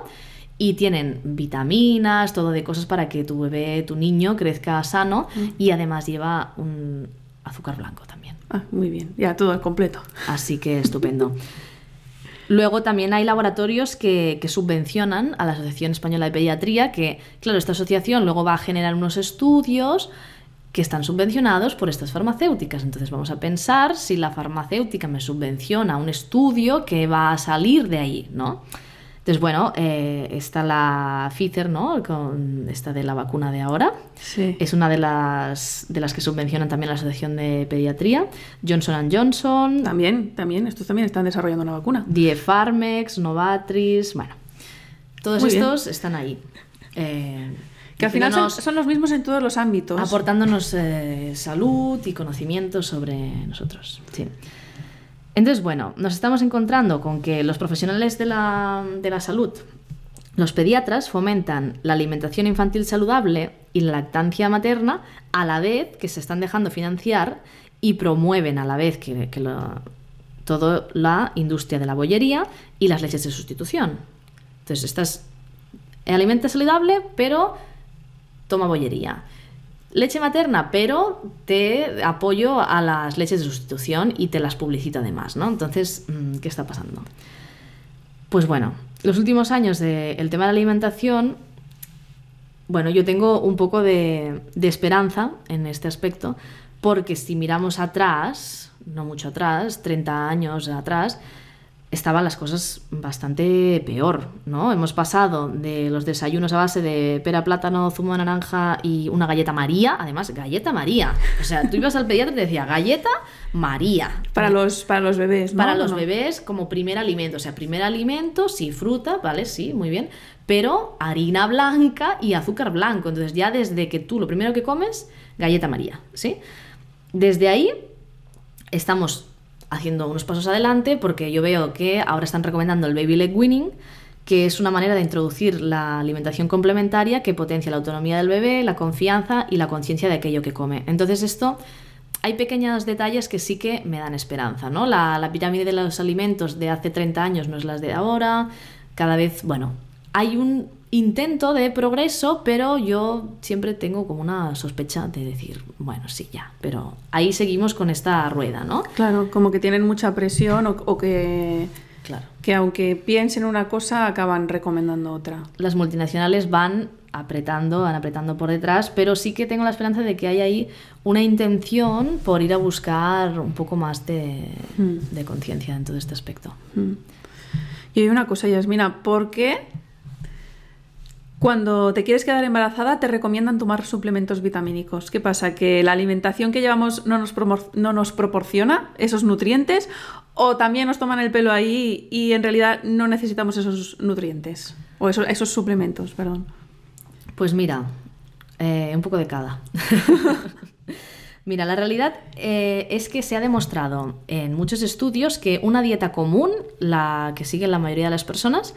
y tienen vitaminas, todo de cosas para que tu bebé, tu niño crezca sano mm. y además lleva un azúcar blanco también. Ah, muy bien, ya todo al completo. Así que estupendo. <laughs> Luego también hay laboratorios que, subvencionan a la Asociación Española de Pediatría, que, claro, esta asociación luego va a generar unos estudios que están subvencionados por estas farmacéuticas. Entonces vamos a pensar si la farmacéutica me subvenciona un estudio que va a salir de ahí, ¿no? Entonces, bueno, eh, está la Pfizer, ¿no? Con esta de la vacuna de ahora. Sí. Es una de las, de las que subvencionan también la Asociación de Pediatría. Johnson Johnson, También, también, estos también están desarrollando una vacuna. Die Pharmex, Novatris, bueno. Todos Muy bien. estos están ahí. Eh, Que al final son los mismos en todos los ámbitos. aportándonos eh, salud y conocimiento sobre nosotros. Sí. Entonces, bueno, nos estamos encontrando con que los profesionales de la, de la salud, los pediatras, fomentan la alimentación infantil saludable y la lactancia materna a la vez que se están dejando financiar y promueven a la vez que, que toda la industria de la bollería y las leches de sustitución. Entonces, estás alimenta saludable, pero toma bollería. Leche materna, pero te apoyo a las leches de sustitución y te las publicito además, ¿no? Entonces, mm, ¿qué está pasando? Pues bueno, los últimos años del tema de la alimentación, bueno, yo tengo un poco de, de esperanza en este aspecto, porque si miramos atrás, no mucho atrás, 30 años atrás, estaban las cosas bastante peor, ¿no? Hemos pasado de los desayunos a base de pera, plátano, zumo de naranja y una galleta María, además, galleta María. O sea, tú ibas al pediatra y te decía galleta María. Para los, para los bebés, ¿no? Para los bebés como primer alimento. O sea, primer alimento, sí, fruta, ¿vale? Sí, muy bien. Pero harina blanca y azúcar blanco. Entonces ya desde que tú lo primero que comes, galleta María, ¿sí? Desde ahí estamos haciendo unos pasos adelante porque yo veo que ahora están recomendando el Baby Leg Winning, que es una manera de introducir la alimentación complementaria que potencia la autonomía del bebé, la confianza y la conciencia de aquello que come. Entonces esto hay pequeños detalles que sí que me dan esperanza, ¿no? La, la pirámide de los alimentos de hace 30 años no es la de ahora, cada vez, bueno, hay un intento de progreso, pero yo siempre tengo como una sospecha de decir, bueno, sí, ya, pero ahí seguimos con esta rueda, ¿no? Claro, como que tienen mucha presión o, o que, Claro. que aunque piensen una cosa, acaban recomendando otra. Las multinacionales van apretando, van apretando por detrás, pero sí que tengo la esperanza de que hay ahí una intención por ir a buscar un poco más de, Mm. de conciencia en todo este aspecto. Mm. Y hay una cosa, Yasmina, ¿por qué cuando te quieres quedar embarazada te recomiendan tomar suplementos vitamínicos? ¿Qué pasa? ¿Que la alimentación que llevamos no nos, no nos proporciona esos nutrientes? ¿O también nos toman el pelo ahí y en realidad no necesitamos esos nutrientes? O esos, esos suplementos, perdón. Pues mira, eh, un poco de cada. <laughs> mira, la realidad eh, es que se ha demostrado en muchos estudios que una dieta común, la que siguen la mayoría de las personas,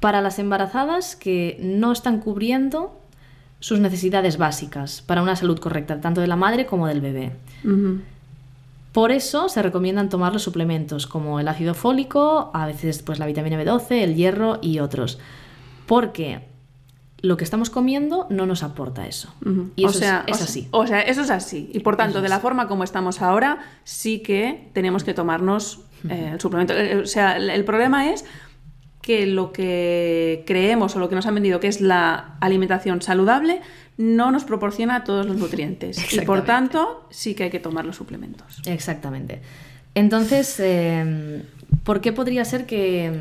para las embarazadas que no están cubriendo sus necesidades básicas para una salud correcta, tanto de la madre como del bebé. Por eso se recomiendan tomar los suplementos como el ácido fólico, a veces pues la vitamina B12, el hierro y otros. Porque lo que estamos comiendo no nos aporta eso. Y o eso es- sea, es, o así. O sea, eso es así. Y por tanto, de la forma como estamos ahora, sí que tenemos que tomarnos eh, el suplemento. Eh, O sea, el, el problema es que lo que creemos o lo que nos han vendido que es la alimentación saludable no nos proporciona todos los <laughs> nutrientes. Y por tanto, sí que hay que tomar los suplementos. Exactamente. Entonces, eh, ¿por qué podría ser que,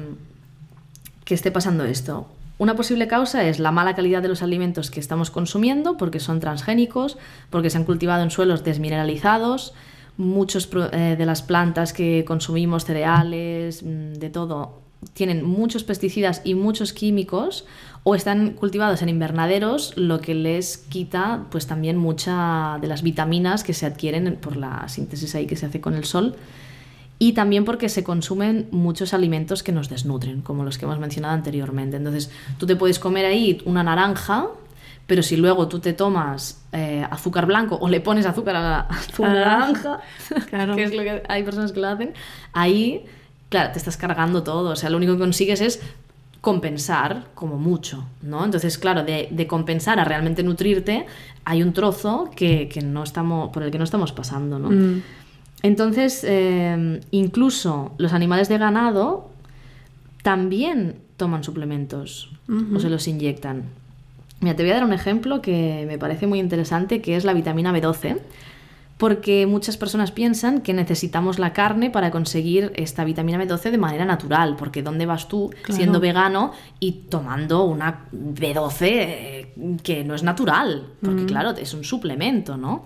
que esté pasando esto? Una posible causa es la mala calidad de los alimentos que estamos consumiendo, porque son transgénicos, porque se han cultivado en suelos desmineralizados, muchos eh, de las plantas que consumimos, cereales, mm, de todo, tienen muchos pesticidas y muchos químicos o están cultivados en invernaderos, lo que les quita pues también mucha de las vitaminas que se adquieren por la síntesis ahí que se hace con el sol y también porque se consumen muchos alimentos que nos desnutren, como los que hemos mencionado anteriormente. Entonces, tú te puedes comer ahí una naranja, pero si luego tú te tomas eh, azúcar blanco o le pones azúcar a la, a Ah, naranja, claro. <laughs> que es lo que hay personas que lo hacen, ahí, claro, te estás cargando todo. O sea, lo único que consigues es compensar como mucho, ¿no? Entonces, claro, de, de compensar a realmente nutrirte, hay un trozo que, que no estamos, por el que no estamos pasando, ¿no? Mm. Entonces, eh, incluso los animales de ganado también toman suplementos o se los inyectan. Mira, te voy a dar un ejemplo que me parece muy interesante, que es la vitamina B12. Porque muchas personas piensan que necesitamos la carne para conseguir esta vitamina B12 de manera natural, porque ¿dónde vas tú siendo vegano y tomando una B12 eh, que no es natural? Porque mm. claro, es un suplemento, ¿no?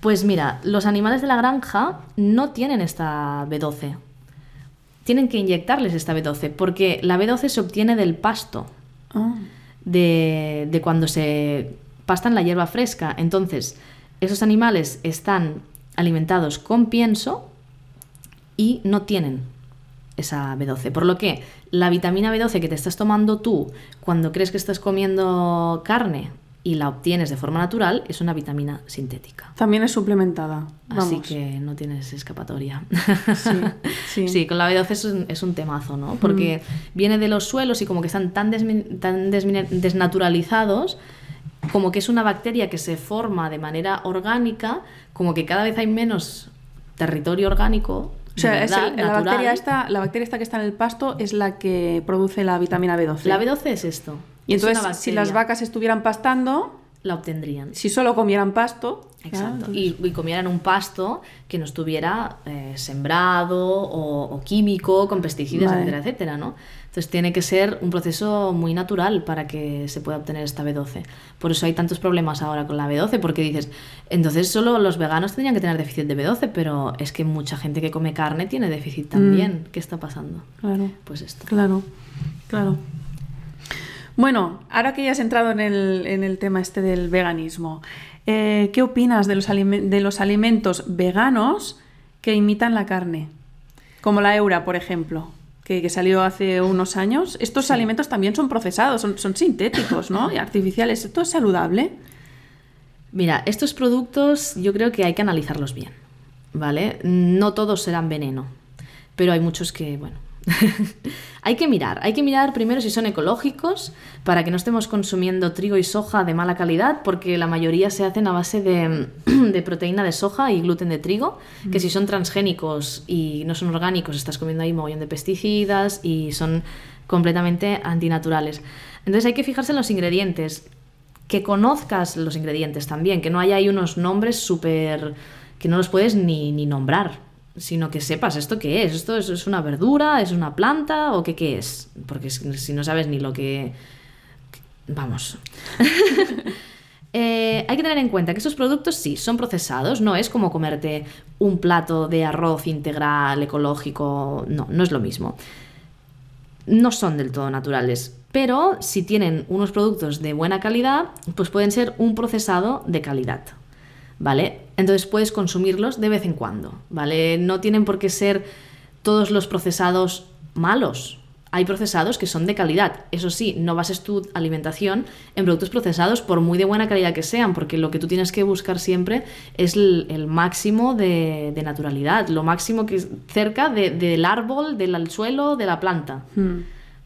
Pues mira, los animales de la granja no tienen esta B12. Tienen que inyectarles esta B12, porque la B12 se obtiene del pasto, ah. de, de cuando se pastan la hierba fresca. Entonces, esos animales están alimentados con pienso y no tienen esa B12. Por lo que la vitamina B12 que te estás tomando tú cuando crees que estás comiendo carne y la obtienes de forma natural es una vitamina sintética. También es suplementada. Así que no tienes escapatoria. Sí, <laughs> sí. con la B12 es un, temazo, ¿no? Porque viene de los suelos y como que están tan, tan desnaturalizados como que es una bacteria que se forma de manera orgánica, como que cada vez hay menos territorio orgánico. O sea, la, bacteria esta, la bacteria esta que está en el pasto es la que produce la vitamina B12. La B12 es esto. Y entonces, si las vacas estuvieran pastando, la obtendrían. Si solo comieran pasto. Exacto. Y, comieran un pasto que no estuviera eh, sembrado o, químico, con pesticidas, etcétera, etcétera, ¿no? Entonces tiene que ser un proceso muy natural para que se pueda obtener esta B12. Por eso hay tantos problemas ahora con la B12, porque dices, entonces solo los veganos tendrían que tener déficit de B12, pero es que mucha gente que come carne tiene déficit también. Mm. ¿Qué está pasando? Claro. Pues esto. Claro, claro. Bueno, ahora que ya has entrado en el, tema este del veganismo, eh, ¿qué opinas de los, de los alimentos veganos que imitan la carne? Como la eura, por ejemplo, que, salió hace unos años. Estos alimentos también son procesados, son, sintéticos, ¿no? Y artificiales. ¿Esto es saludable? Mira, estos productos yo creo que hay que analizarlos bien, ¿vale? No todos serán veneno, pero hay muchos que, bueno, <laughs> hay que mirar, hay que mirar primero si son ecológicos para que no estemos consumiendo trigo y soja de mala calidad, porque la mayoría se hacen a base de, <clears throat> proteína de soja y gluten de trigo, que si son transgénicos y no son orgánicos, estás comiendo ahí mogollón de pesticidas y son completamente antinaturales. Entonces hay que fijarse en los ingredientes, que conozcas los ingredientes también, que no haya ahí unos nombres súper que no los puedes ni, ni nombrar, sino que sepas esto qué es. ¿Esto es, una verdura? ¿Es una planta? ¿O qué, qué es? Porque si no sabes ni lo que... Vamos. <laughs> Eh, hay que tener en cuenta que estos productos sí, son procesados, no es como comerte un plato de arroz integral, ecológico, no, no es lo mismo. No son del todo naturales, pero si tienen unos productos de buena calidad, pues pueden ser un procesado de calidad. ¿vale? Entonces puedes consumirlos de vez en cuando, ¿vale? No tienen por qué ser todos los procesados malos. Hay procesados que son de calidad. Eso sí, no bases tu alimentación en productos procesados por muy de buena calidad que sean, porque lo que tú tienes que buscar siempre es el, máximo de, naturalidad, lo máximo que cerca del árbol, del suelo, de la planta. Hmm.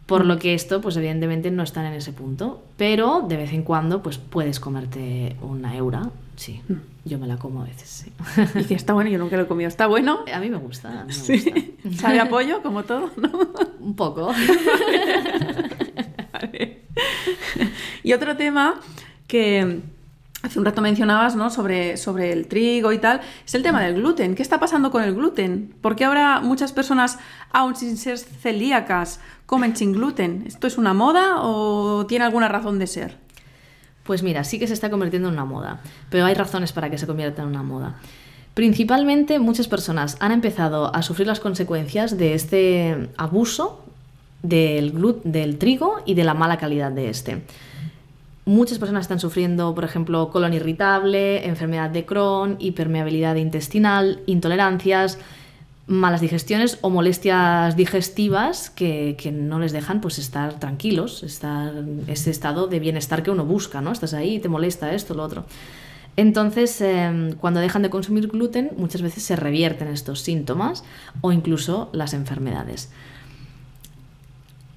Por lo que esto, pues evidentemente no están en ese punto. Pero de vez en cuando, pues puedes comerte una eura Sí, mm. yo me la como a veces, sí. <laughs> Y si está bueno, yo nunca lo he comido. ¿Está bueno? A mí me gusta. <laughs> ¿Sabe apoyo, como todo? ¿no? <laughs> Un poco. Y otro tema que hace un rato mencionabas, ¿no? Sobre, sobre el trigo y tal, es el tema del gluten. ¿Qué está pasando con el gluten? ¿Por qué ahora muchas personas, aún sin ser celíacas, comen sin gluten? ¿Esto es una moda o tiene alguna razón de ser? Pues mira, sí que se está convirtiendo en una moda, pero hay razones para que se convierta en una moda. Principalmente muchas personas han empezado a sufrir las consecuencias de este abuso del, del trigo y de la mala calidad de este. Muchas personas están sufriendo, por ejemplo, colon irritable, enfermedad de Crohn, hipermeabilidad intestinal, intolerancias, malas digestiones o molestias digestivas que, no les dejan pues estar tranquilos, estar ese estado de bienestar que uno busca, ¿no? Estás ahí, te molesta esto, lo otro. Entonces, em, cuando dejan de consumir gluten, muchas veces se revierten estos síntomas o incluso las enfermedades.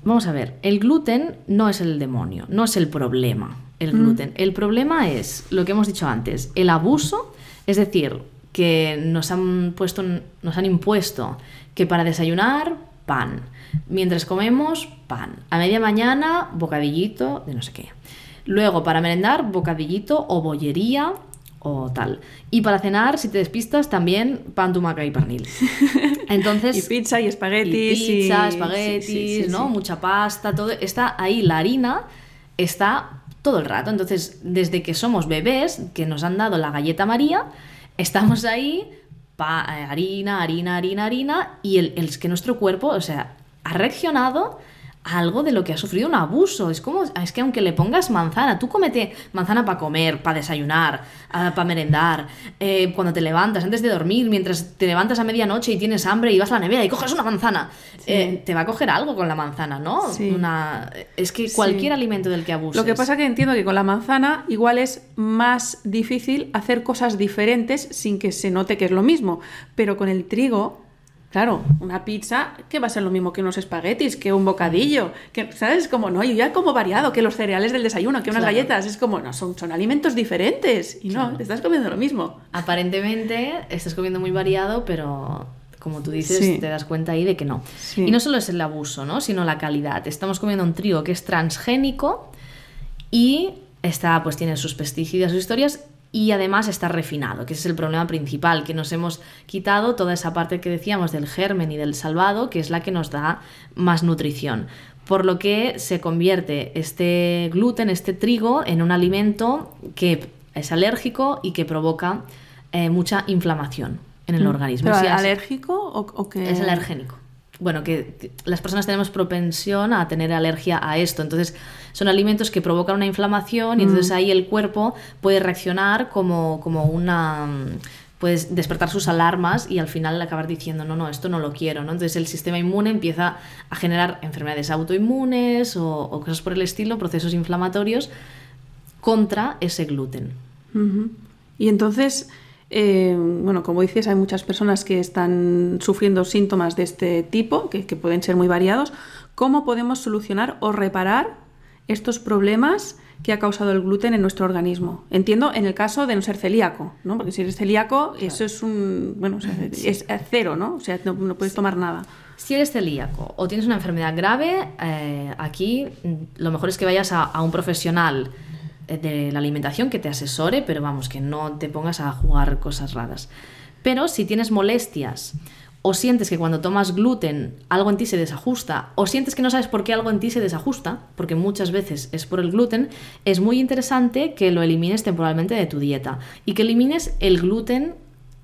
Vamos a ver, el gluten no es el demonio, no es el problema, el mm. gluten. El problema es lo que hemos dicho antes, el abuso, es decir, que nos han, puesto, nos han impuesto que para desayunar, pan. Mientras comemos, pan. A media mañana, bocadillito de no sé qué. Luego, para merendar, bocadillito o bollería o tal. Y para cenar, si te despistas, también pan, tumaca y pernil. <laughs> Entonces, y pizza y espaguetis. Y pizza, espaguetis, ¿no? Mucha pasta, todo. Está ahí la harina, está todo el rato. Entonces, desde que somos bebés, que nos han dado la galleta María, estamos ahí, eh, harina, harina, harina, harina, y el, el, que nuestro cuerpo, o sea, ha reaccionado algo de lo que ha sufrido un abuso. Es como, es que aunque le pongas manzana, tú comete manzana para comer, para desayunar, ah, para merendar, eh, cuando te levantas, antes de dormir, mientras te levantas a medianoche y tienes hambre y vas a la nevera y coges una manzana, eh, te va a coger algo con la manzana, ¿no? Una, es que cualquier alimento del que abuses. Lo que pasa que entiendo que con la manzana igual es más difícil hacer cosas diferentes sin que se note que es lo mismo, pero con el trigo Claro, una pizza que va a ser lo mismo que unos espaguetis, que un bocadillo, que, ¿sabes? Como no, y ya como variado, que los cereales del desayuno, que unas galletas, es como, no, son, son alimentos diferentes y no, te estás comiendo lo mismo. Aparentemente estás comiendo muy variado, pero como tú dices, te das cuenta ahí de que no. Y no solo es el abuso, ¿no? sino la calidad. Estamos comiendo un trigo que es transgénico y está, pues tiene sus pesticidas, sus historias, y además está refinado, que ese es el problema principal, que nos hemos quitado toda esa parte que decíamos del germen y del salvado, que es la que nos da más nutrición. Por lo que se convierte este gluten, este trigo, en un alimento que es alérgico y que provoca eh, mucha inflamación en el mm. organismo. ¿Pero alérgico o, o que... Es alergénico bueno, que las personas tenemos propensión a tener alergia a esto. Entonces, son alimentos que provocan una inflamación y entonces mm. ahí el cuerpo puede reaccionar como, como una puedes despertar sus alarmas y al final acabar diciendo, no, no, esto no lo quiero, ¿no? Entonces el sistema inmune empieza a generar enfermedades autoinmunes o, cosas por el estilo, procesos inflamatorios contra ese gluten. Y entonces, eh, bueno, como dices, hay muchas personas que están sufriendo síntomas de este tipo, que, pueden ser muy variados. ¿Cómo podemos solucionar o reparar estos problemas que ha causado el gluten en nuestro organismo? Entiendo en el caso de no ser celíaco, ¿no? Porque si eres celíaco, eso es un. Bueno, es cero, ¿no? O sea, no, puedes tomar nada. Si eres celíaco o tienes una enfermedad grave, eh, aquí lo mejor es que vayas a un profesional de la alimentación que te asesore, pero vamos, que no te pongas a jugar cosas raras. Pero si tienes molestias o sientes que cuando tomas gluten algo en ti se desajusta, o sientes que no sabes por qué algo en ti se desajusta, porque muchas veces es por el gluten, es muy interesante que lo elimines temporalmente de tu dieta y que elimines el gluten,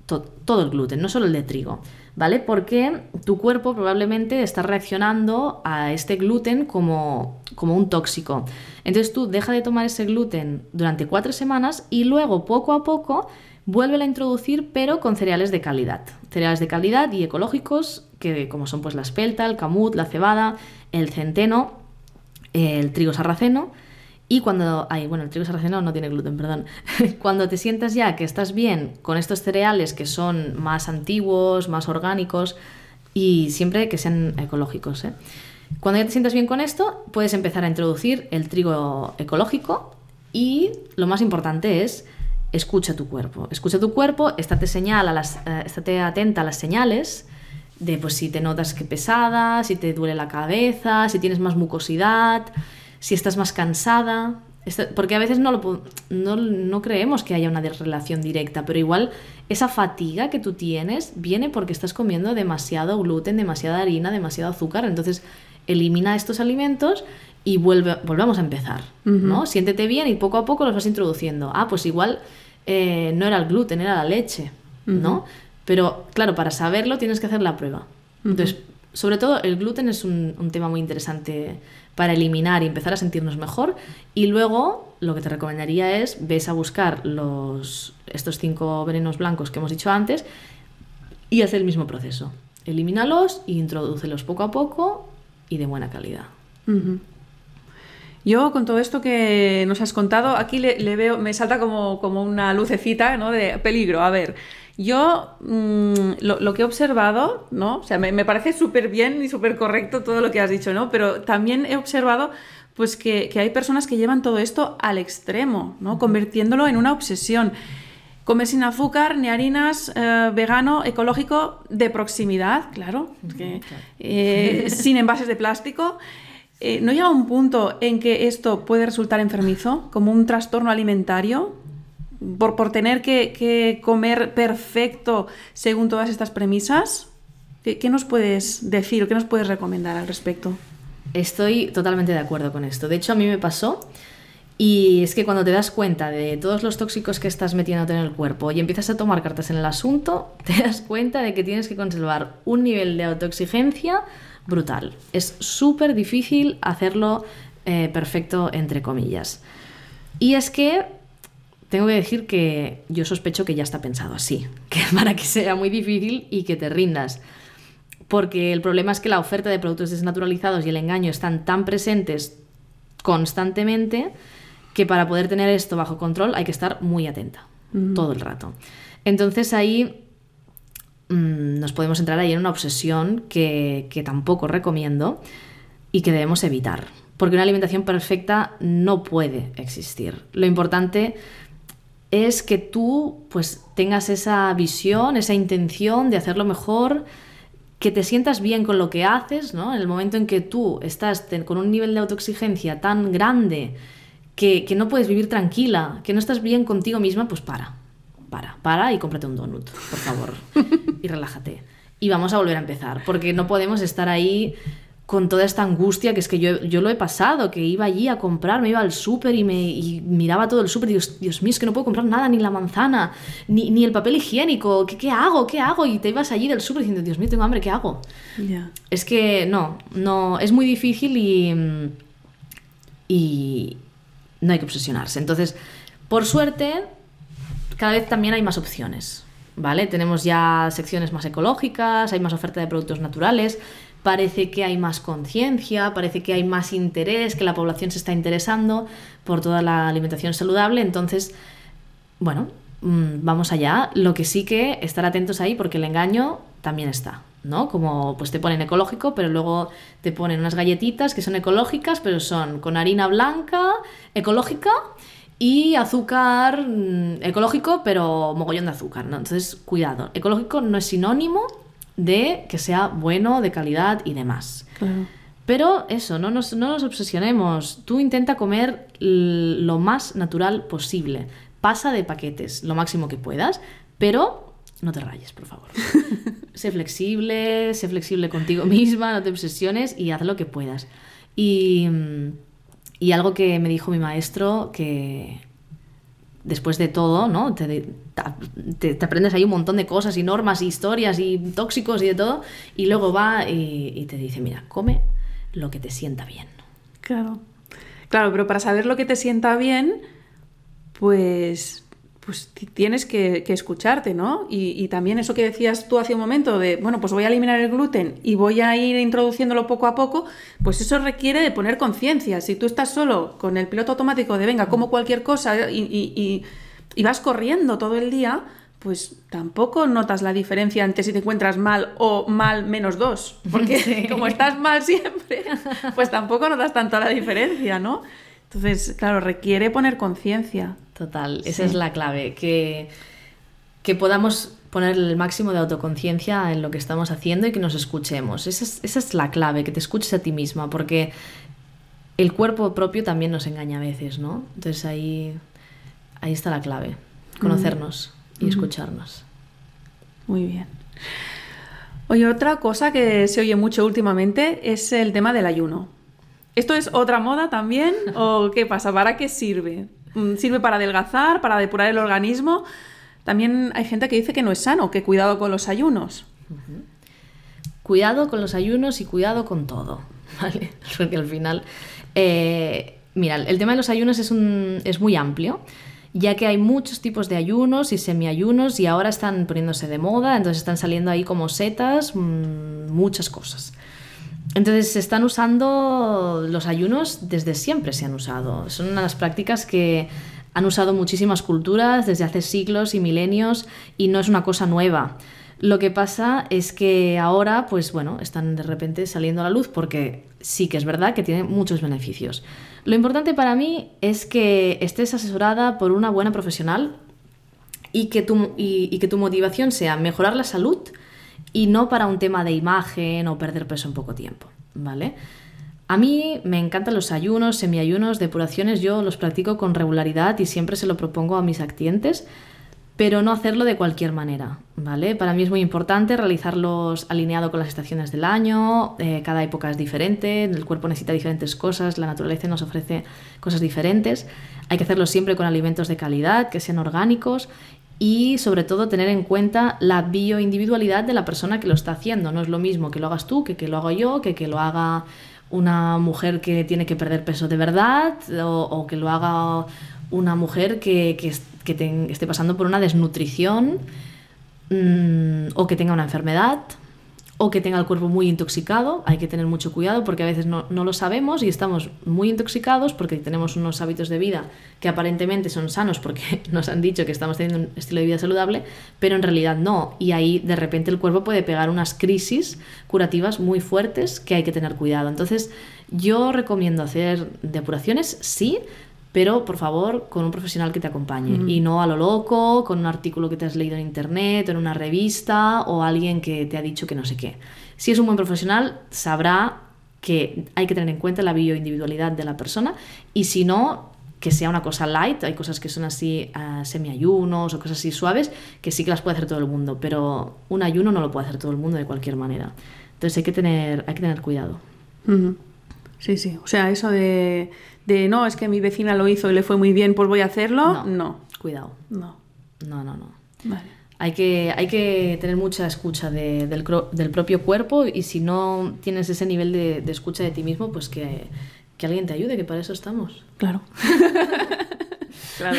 todo el gluten, no solo el de trigo. ¿vale? Porque tu cuerpo probablemente está reaccionando a este gluten como, como un tóxico. Entonces tú deja de tomar ese gluten durante cuatro semanas y luego poco a poco vuelve a introducir pero con cereales de calidad. Cereales de calidad y ecológicos que como son pues la espelta, el camut, la cebada, el centeno, el trigo sarraceno y cuando, ay, bueno, el trigo sarraceno no tiene gluten, perdón. <laughs> cuando te sientas ya que estás bien con estos cereales que son más antiguos, más orgánicos y siempre que sean ecológicos, ¿eh? Cuando ya te sientas bien con esto, puedes empezar a introducir el trigo ecológico y lo más importante es escucha tu cuerpo. Escucha tu cuerpo, estate, señala las, eh, estate atenta a las señales de pues, si te notas que pesada, si te duele la cabeza, si tienes más mucosidad si estás más cansada, porque a veces no, lo, no, creemos que haya una relación directa, pero igual esa fatiga que tú tienes viene porque estás comiendo demasiado gluten, demasiada harina, demasiado azúcar, entonces elimina estos alimentos y vuelve, volvemos a empezar, ¿no? Siéntete bien y poco a poco los vas introduciendo. Ah, pues igual eh, no era el gluten, era la leche, ¿no? Pero claro, para saberlo tienes que hacer la prueba. Entonces, sobre todo el gluten es un, un tema muy interesante para eliminar y empezar a sentirnos mejor. Y luego lo que te recomendaría es ves a buscar los, estos cinco venenos blancos que hemos dicho antes y haz el mismo proceso. Elimínalos e introdúcelos poco a poco y de buena calidad. Yo con todo esto que nos has contado, aquí le, veo, me salta como, como una lucecita ¿no? de peligro. A ver, yo mm, lo, que he observado, ¿no? O sea, me, parece súper bien y súper correcto todo lo que has dicho, ¿no? Pero también he observado pues que, hay personas que llevan todo esto al extremo, ¿no? Convirtiéndolo en una obsesión. Comer sin azúcar, ni harinas, eh, vegano, ecológico, de proximidad, claro, eh, <laughs> sin envases de plástico. Eh, ¿No llega un punto en que esto puede resultar enfermizo, como un trastorno alimentario? por, por tener que, que, comer perfecto según todas estas premisas? ¿Qué, ¿Qué, nos puedes decir o qué nos puedes recomendar al respecto? Estoy totalmente de acuerdo con esto. De hecho, a mí me pasó y es que cuando te das cuenta de todos los tóxicos que estás metiéndote en el cuerpo y empiezas a tomar cartas en el asunto, <laughs> te das cuenta de que tienes que conservar un nivel de autoexigencia brutal. Es súper difícil hacerlo eh, perfecto, entre comillas. Y es que tengo que decir que yo sospecho que ya está pensado así, <laughs> que para que sea muy difícil y que te rindas. Porque el problema es que la oferta de productos desnaturalizados y el engaño están tan presentes constantemente que para poder tener esto bajo control hay que estar muy atenta mm. todo el rato. Entonces ahí mmm, nos podemos entrar ahí en una obsesión que, que tampoco recomiendo y que debemos evitar. Porque una alimentación perfecta no puede existir. Lo importante es que tú pues tengas esa visión, esa intención de hacerlo mejor, que te sientas bien con lo que haces, ¿no? En el momento en que tú estás con un nivel de autoexigencia tan grande que, que, no puedes vivir tranquila, que no estás bien contigo misma, pues para, para, para y cómprate un donut, por favor, y relájate. Y vamos a volver a empezar, porque no podemos estar ahí con toda esta angustia, que es que yo, yo lo he pasado, que iba allí a comprar, me iba al súper y, me, y miraba todo el súper y Dios, Dios mío, es que no puedo comprar nada, ni la manzana, ni, ni el papel higiénico, ¿Qué, ¿qué, hago? ¿Qué hago? Y te ibas allí del súper diciendo, Dios mío, tengo hambre, ¿qué hago? Yeah. Es que no, no, es muy difícil y, y no hay que obsesionarse. Entonces, por suerte, cada vez también hay más opciones. ¿Vale? Tenemos ya secciones más ecológicas, hay más oferta de productos naturales, parece que hay más conciencia, parece que hay más interés, que la población se está interesando por toda la alimentación saludable. Entonces, bueno, mm, vamos allá. Lo que sí que estar atentos ahí porque el engaño también está. ¿No? Como pues te ponen ecológico, pero luego te ponen unas galletitas que son ecológicas, pero son con harina blanca, ecológica y azúcar mm, ecológico, pero mogollón de azúcar, ¿no? Entonces, cuidado. Ecológico no es sinónimo de que sea bueno, de calidad y demás. Claro. Pero eso, no nos, no nos obsesionemos. Tú intenta comer lo más natural posible. Pasa de paquetes lo máximo que puedas, pero no te rayes, por favor. <laughs> sé flexible, sé flexible contigo misma, no te obsesiones y haz lo que puedas. Y, y algo que me dijo mi maestro, que después de todo, ¿no? Te, te, aprendes ahí un montón de cosas y normas y historias y tóxicos y de todo, y luego va y, y, te dice, mira, come lo que te sienta bien. Claro, claro, pero para saber lo que te sienta bien, pues pues tienes que, que escucharte, ¿no? Y, y, también eso que decías tú hace un momento de, bueno, pues voy a eliminar el gluten y voy a ir introduciéndolo poco a poco, pues eso requiere de poner conciencia. Si tú estás solo con el piloto automático de, venga, como cualquier cosa y, y, y, vas corriendo todo el día, pues tampoco notas la diferencia entre si te encuentras mal o mal menos dos. <laughs> Porque sí. como estás mal siempre, pues tampoco notas tanto la diferencia, ¿no? Entonces, claro, requiere poner conciencia. Total, esa es la clave, que, que podamos poner el máximo de autoconciencia en lo que estamos haciendo y que nos escuchemos. Esa es, esa es, la clave, que te escuches a ti misma, porque el cuerpo propio también nos engaña a veces, ¿no? Entonces ahí, ahí está la clave, conocernos mm. y escucharnos. Muy bien. Oye, otra cosa que se oye mucho últimamente es el tema del ayuno. ¿Esto es otra moda también? ¿O qué pasa? ¿Para qué sirve? Mm, ¿Sirve para adelgazar, para depurar el organismo? También hay gente que dice que no es sano, que cuidado con los ayunos. Cuidado con los ayunos y cuidado con todo, <laughs> ¿vale? <laughs> Porque al final... Eh, mira, el tema de los ayunos es, un, es muy amplio ya que hay muchos tipos de ayunos y semiayunos y ahora están poniéndose de moda, entonces están saliendo ahí como setas, mmm, muchas cosas. Entonces se están usando los ayunos desde siempre se han usado. Son unas prácticas que han usado muchísimas culturas desde hace siglos y milenios y no es una cosa nueva. Lo que pasa es que ahora, pues bueno, están de repente saliendo a la luz porque sí que es verdad que tiene muchos beneficios. Lo importante para mí es que estés asesorada por una buena profesional y que tu, y, y que tu motivación sea mejorar la salud y no para un tema de imagen o perder peso en poco tiempo, ¿vale? A mí me encantan los ayunos, semiayunos, depuraciones, yo los practico con regularidad y siempre se lo propongo a mis actientes, pero no hacerlo de cualquier manera, ¿vale? Para mí es muy importante realizarlos alineado con las estaciones del año, eh, cada época es diferente, el cuerpo necesita diferentes cosas, la naturaleza nos ofrece cosas diferentes, hay que hacerlo siempre con alimentos de calidad, que sean orgánicos y sobre todo tener en cuenta la bioindividualidad de la persona que lo está haciendo. No es lo mismo que lo hagas tú, que que lo hago yo, que que lo haga una mujer que tiene que perder peso de verdad o, que lo haga una mujer que, esté pasando por una desnutrición mm, o que tenga una enfermedad o que tenga el cuerpo muy intoxicado, hay que tener mucho cuidado porque a veces no, lo sabemos y estamos muy intoxicados porque tenemos unos hábitos de vida que aparentemente son sanos porque <laughs> nos han dicho que estamos teniendo un estilo de vida saludable, pero en realidad no. Y ahí de repente el cuerpo puede pegar unas crisis curativas muy fuertes que hay que tener cuidado. Entonces yo recomiendo hacer depuraciones, sí, pero por favor con un profesional que te acompañe y no a lo loco, con un artículo que te has leído en internet, en una revista o alguien que te ha dicho que no sé qué. Si es un buen profesional, sabrá que hay que tener en cuenta la bioindividualidad de la persona y si no, que sea una cosa light, hay cosas que son así uh, semi-ayunos o cosas así suaves, que sí que las puede hacer todo el mundo, pero un ayuno no lo puede hacer todo el mundo de cualquier manera. Entonces hay que tener, hay que tener cuidado. Sí, sí. O sea, eso de de no, es que mi vecina lo hizo y le fue muy bien, pues voy a hacerlo. No. Cuidado. No. No, no, no. Hay que, hay que tener mucha escucha del, del, propio cuerpo y si no tienes ese nivel de, escucha de ti mismo, pues que, que, alguien te ayude, que para eso estamos. Claro. <laughs> claro.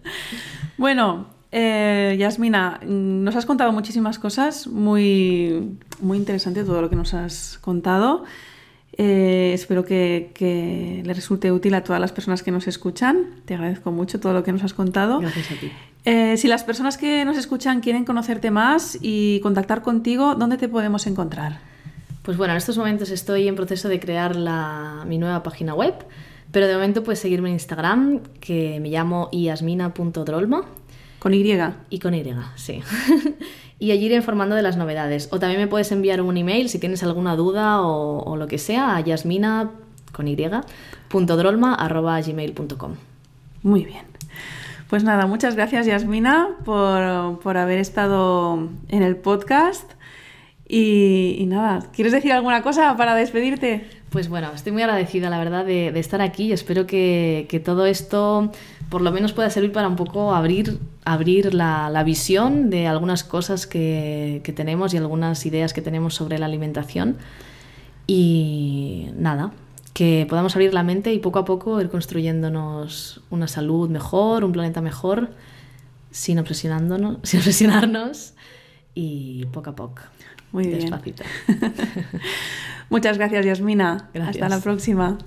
<laughs> bueno, eh, Yasmina, nos has contado muchísimas cosas, muy, muy interesante todo lo que nos has contado. Eh, espero que, le resulte útil a todas las personas que nos escuchan. Te agradezco mucho todo lo que nos has contado. Gracias a ti. Eh, si las personas que nos escuchan quieren conocerte más y contactar contigo, ¿dónde te podemos encontrar? Pues bueno, en estos momentos estoy en proceso de crear mi nueva página web, pero de momento puedes seguirme en Instagram, que me llamo iasmina.drolma. Con Y. Y con Y, sí. <laughs> y allí iré informando de las novedades. O también me puedes enviar un email si tienes alguna duda o, lo que sea a yasmina con y, Muy bien. Pues nada, muchas gracias Yasmina por, haber estado en el podcast. Y, nada, ¿quieres decir alguna cosa para despedirte? Pues bueno, estoy muy agradecida, la verdad, de, estar aquí y espero que, que todo esto por lo menos pueda servir para un poco abrir, abrir la, visión de algunas cosas que, tenemos y algunas ideas que tenemos sobre la alimentación. Y nada, que podamos abrir la mente y poco a poco ir construyéndonos una salud mejor, un planeta mejor, sin obsesionándonos, <laughs> sin obsesionarnos y poco a poco. Muy bien. <laughs> Muchas gracias, Yasmina. Hasta la próxima.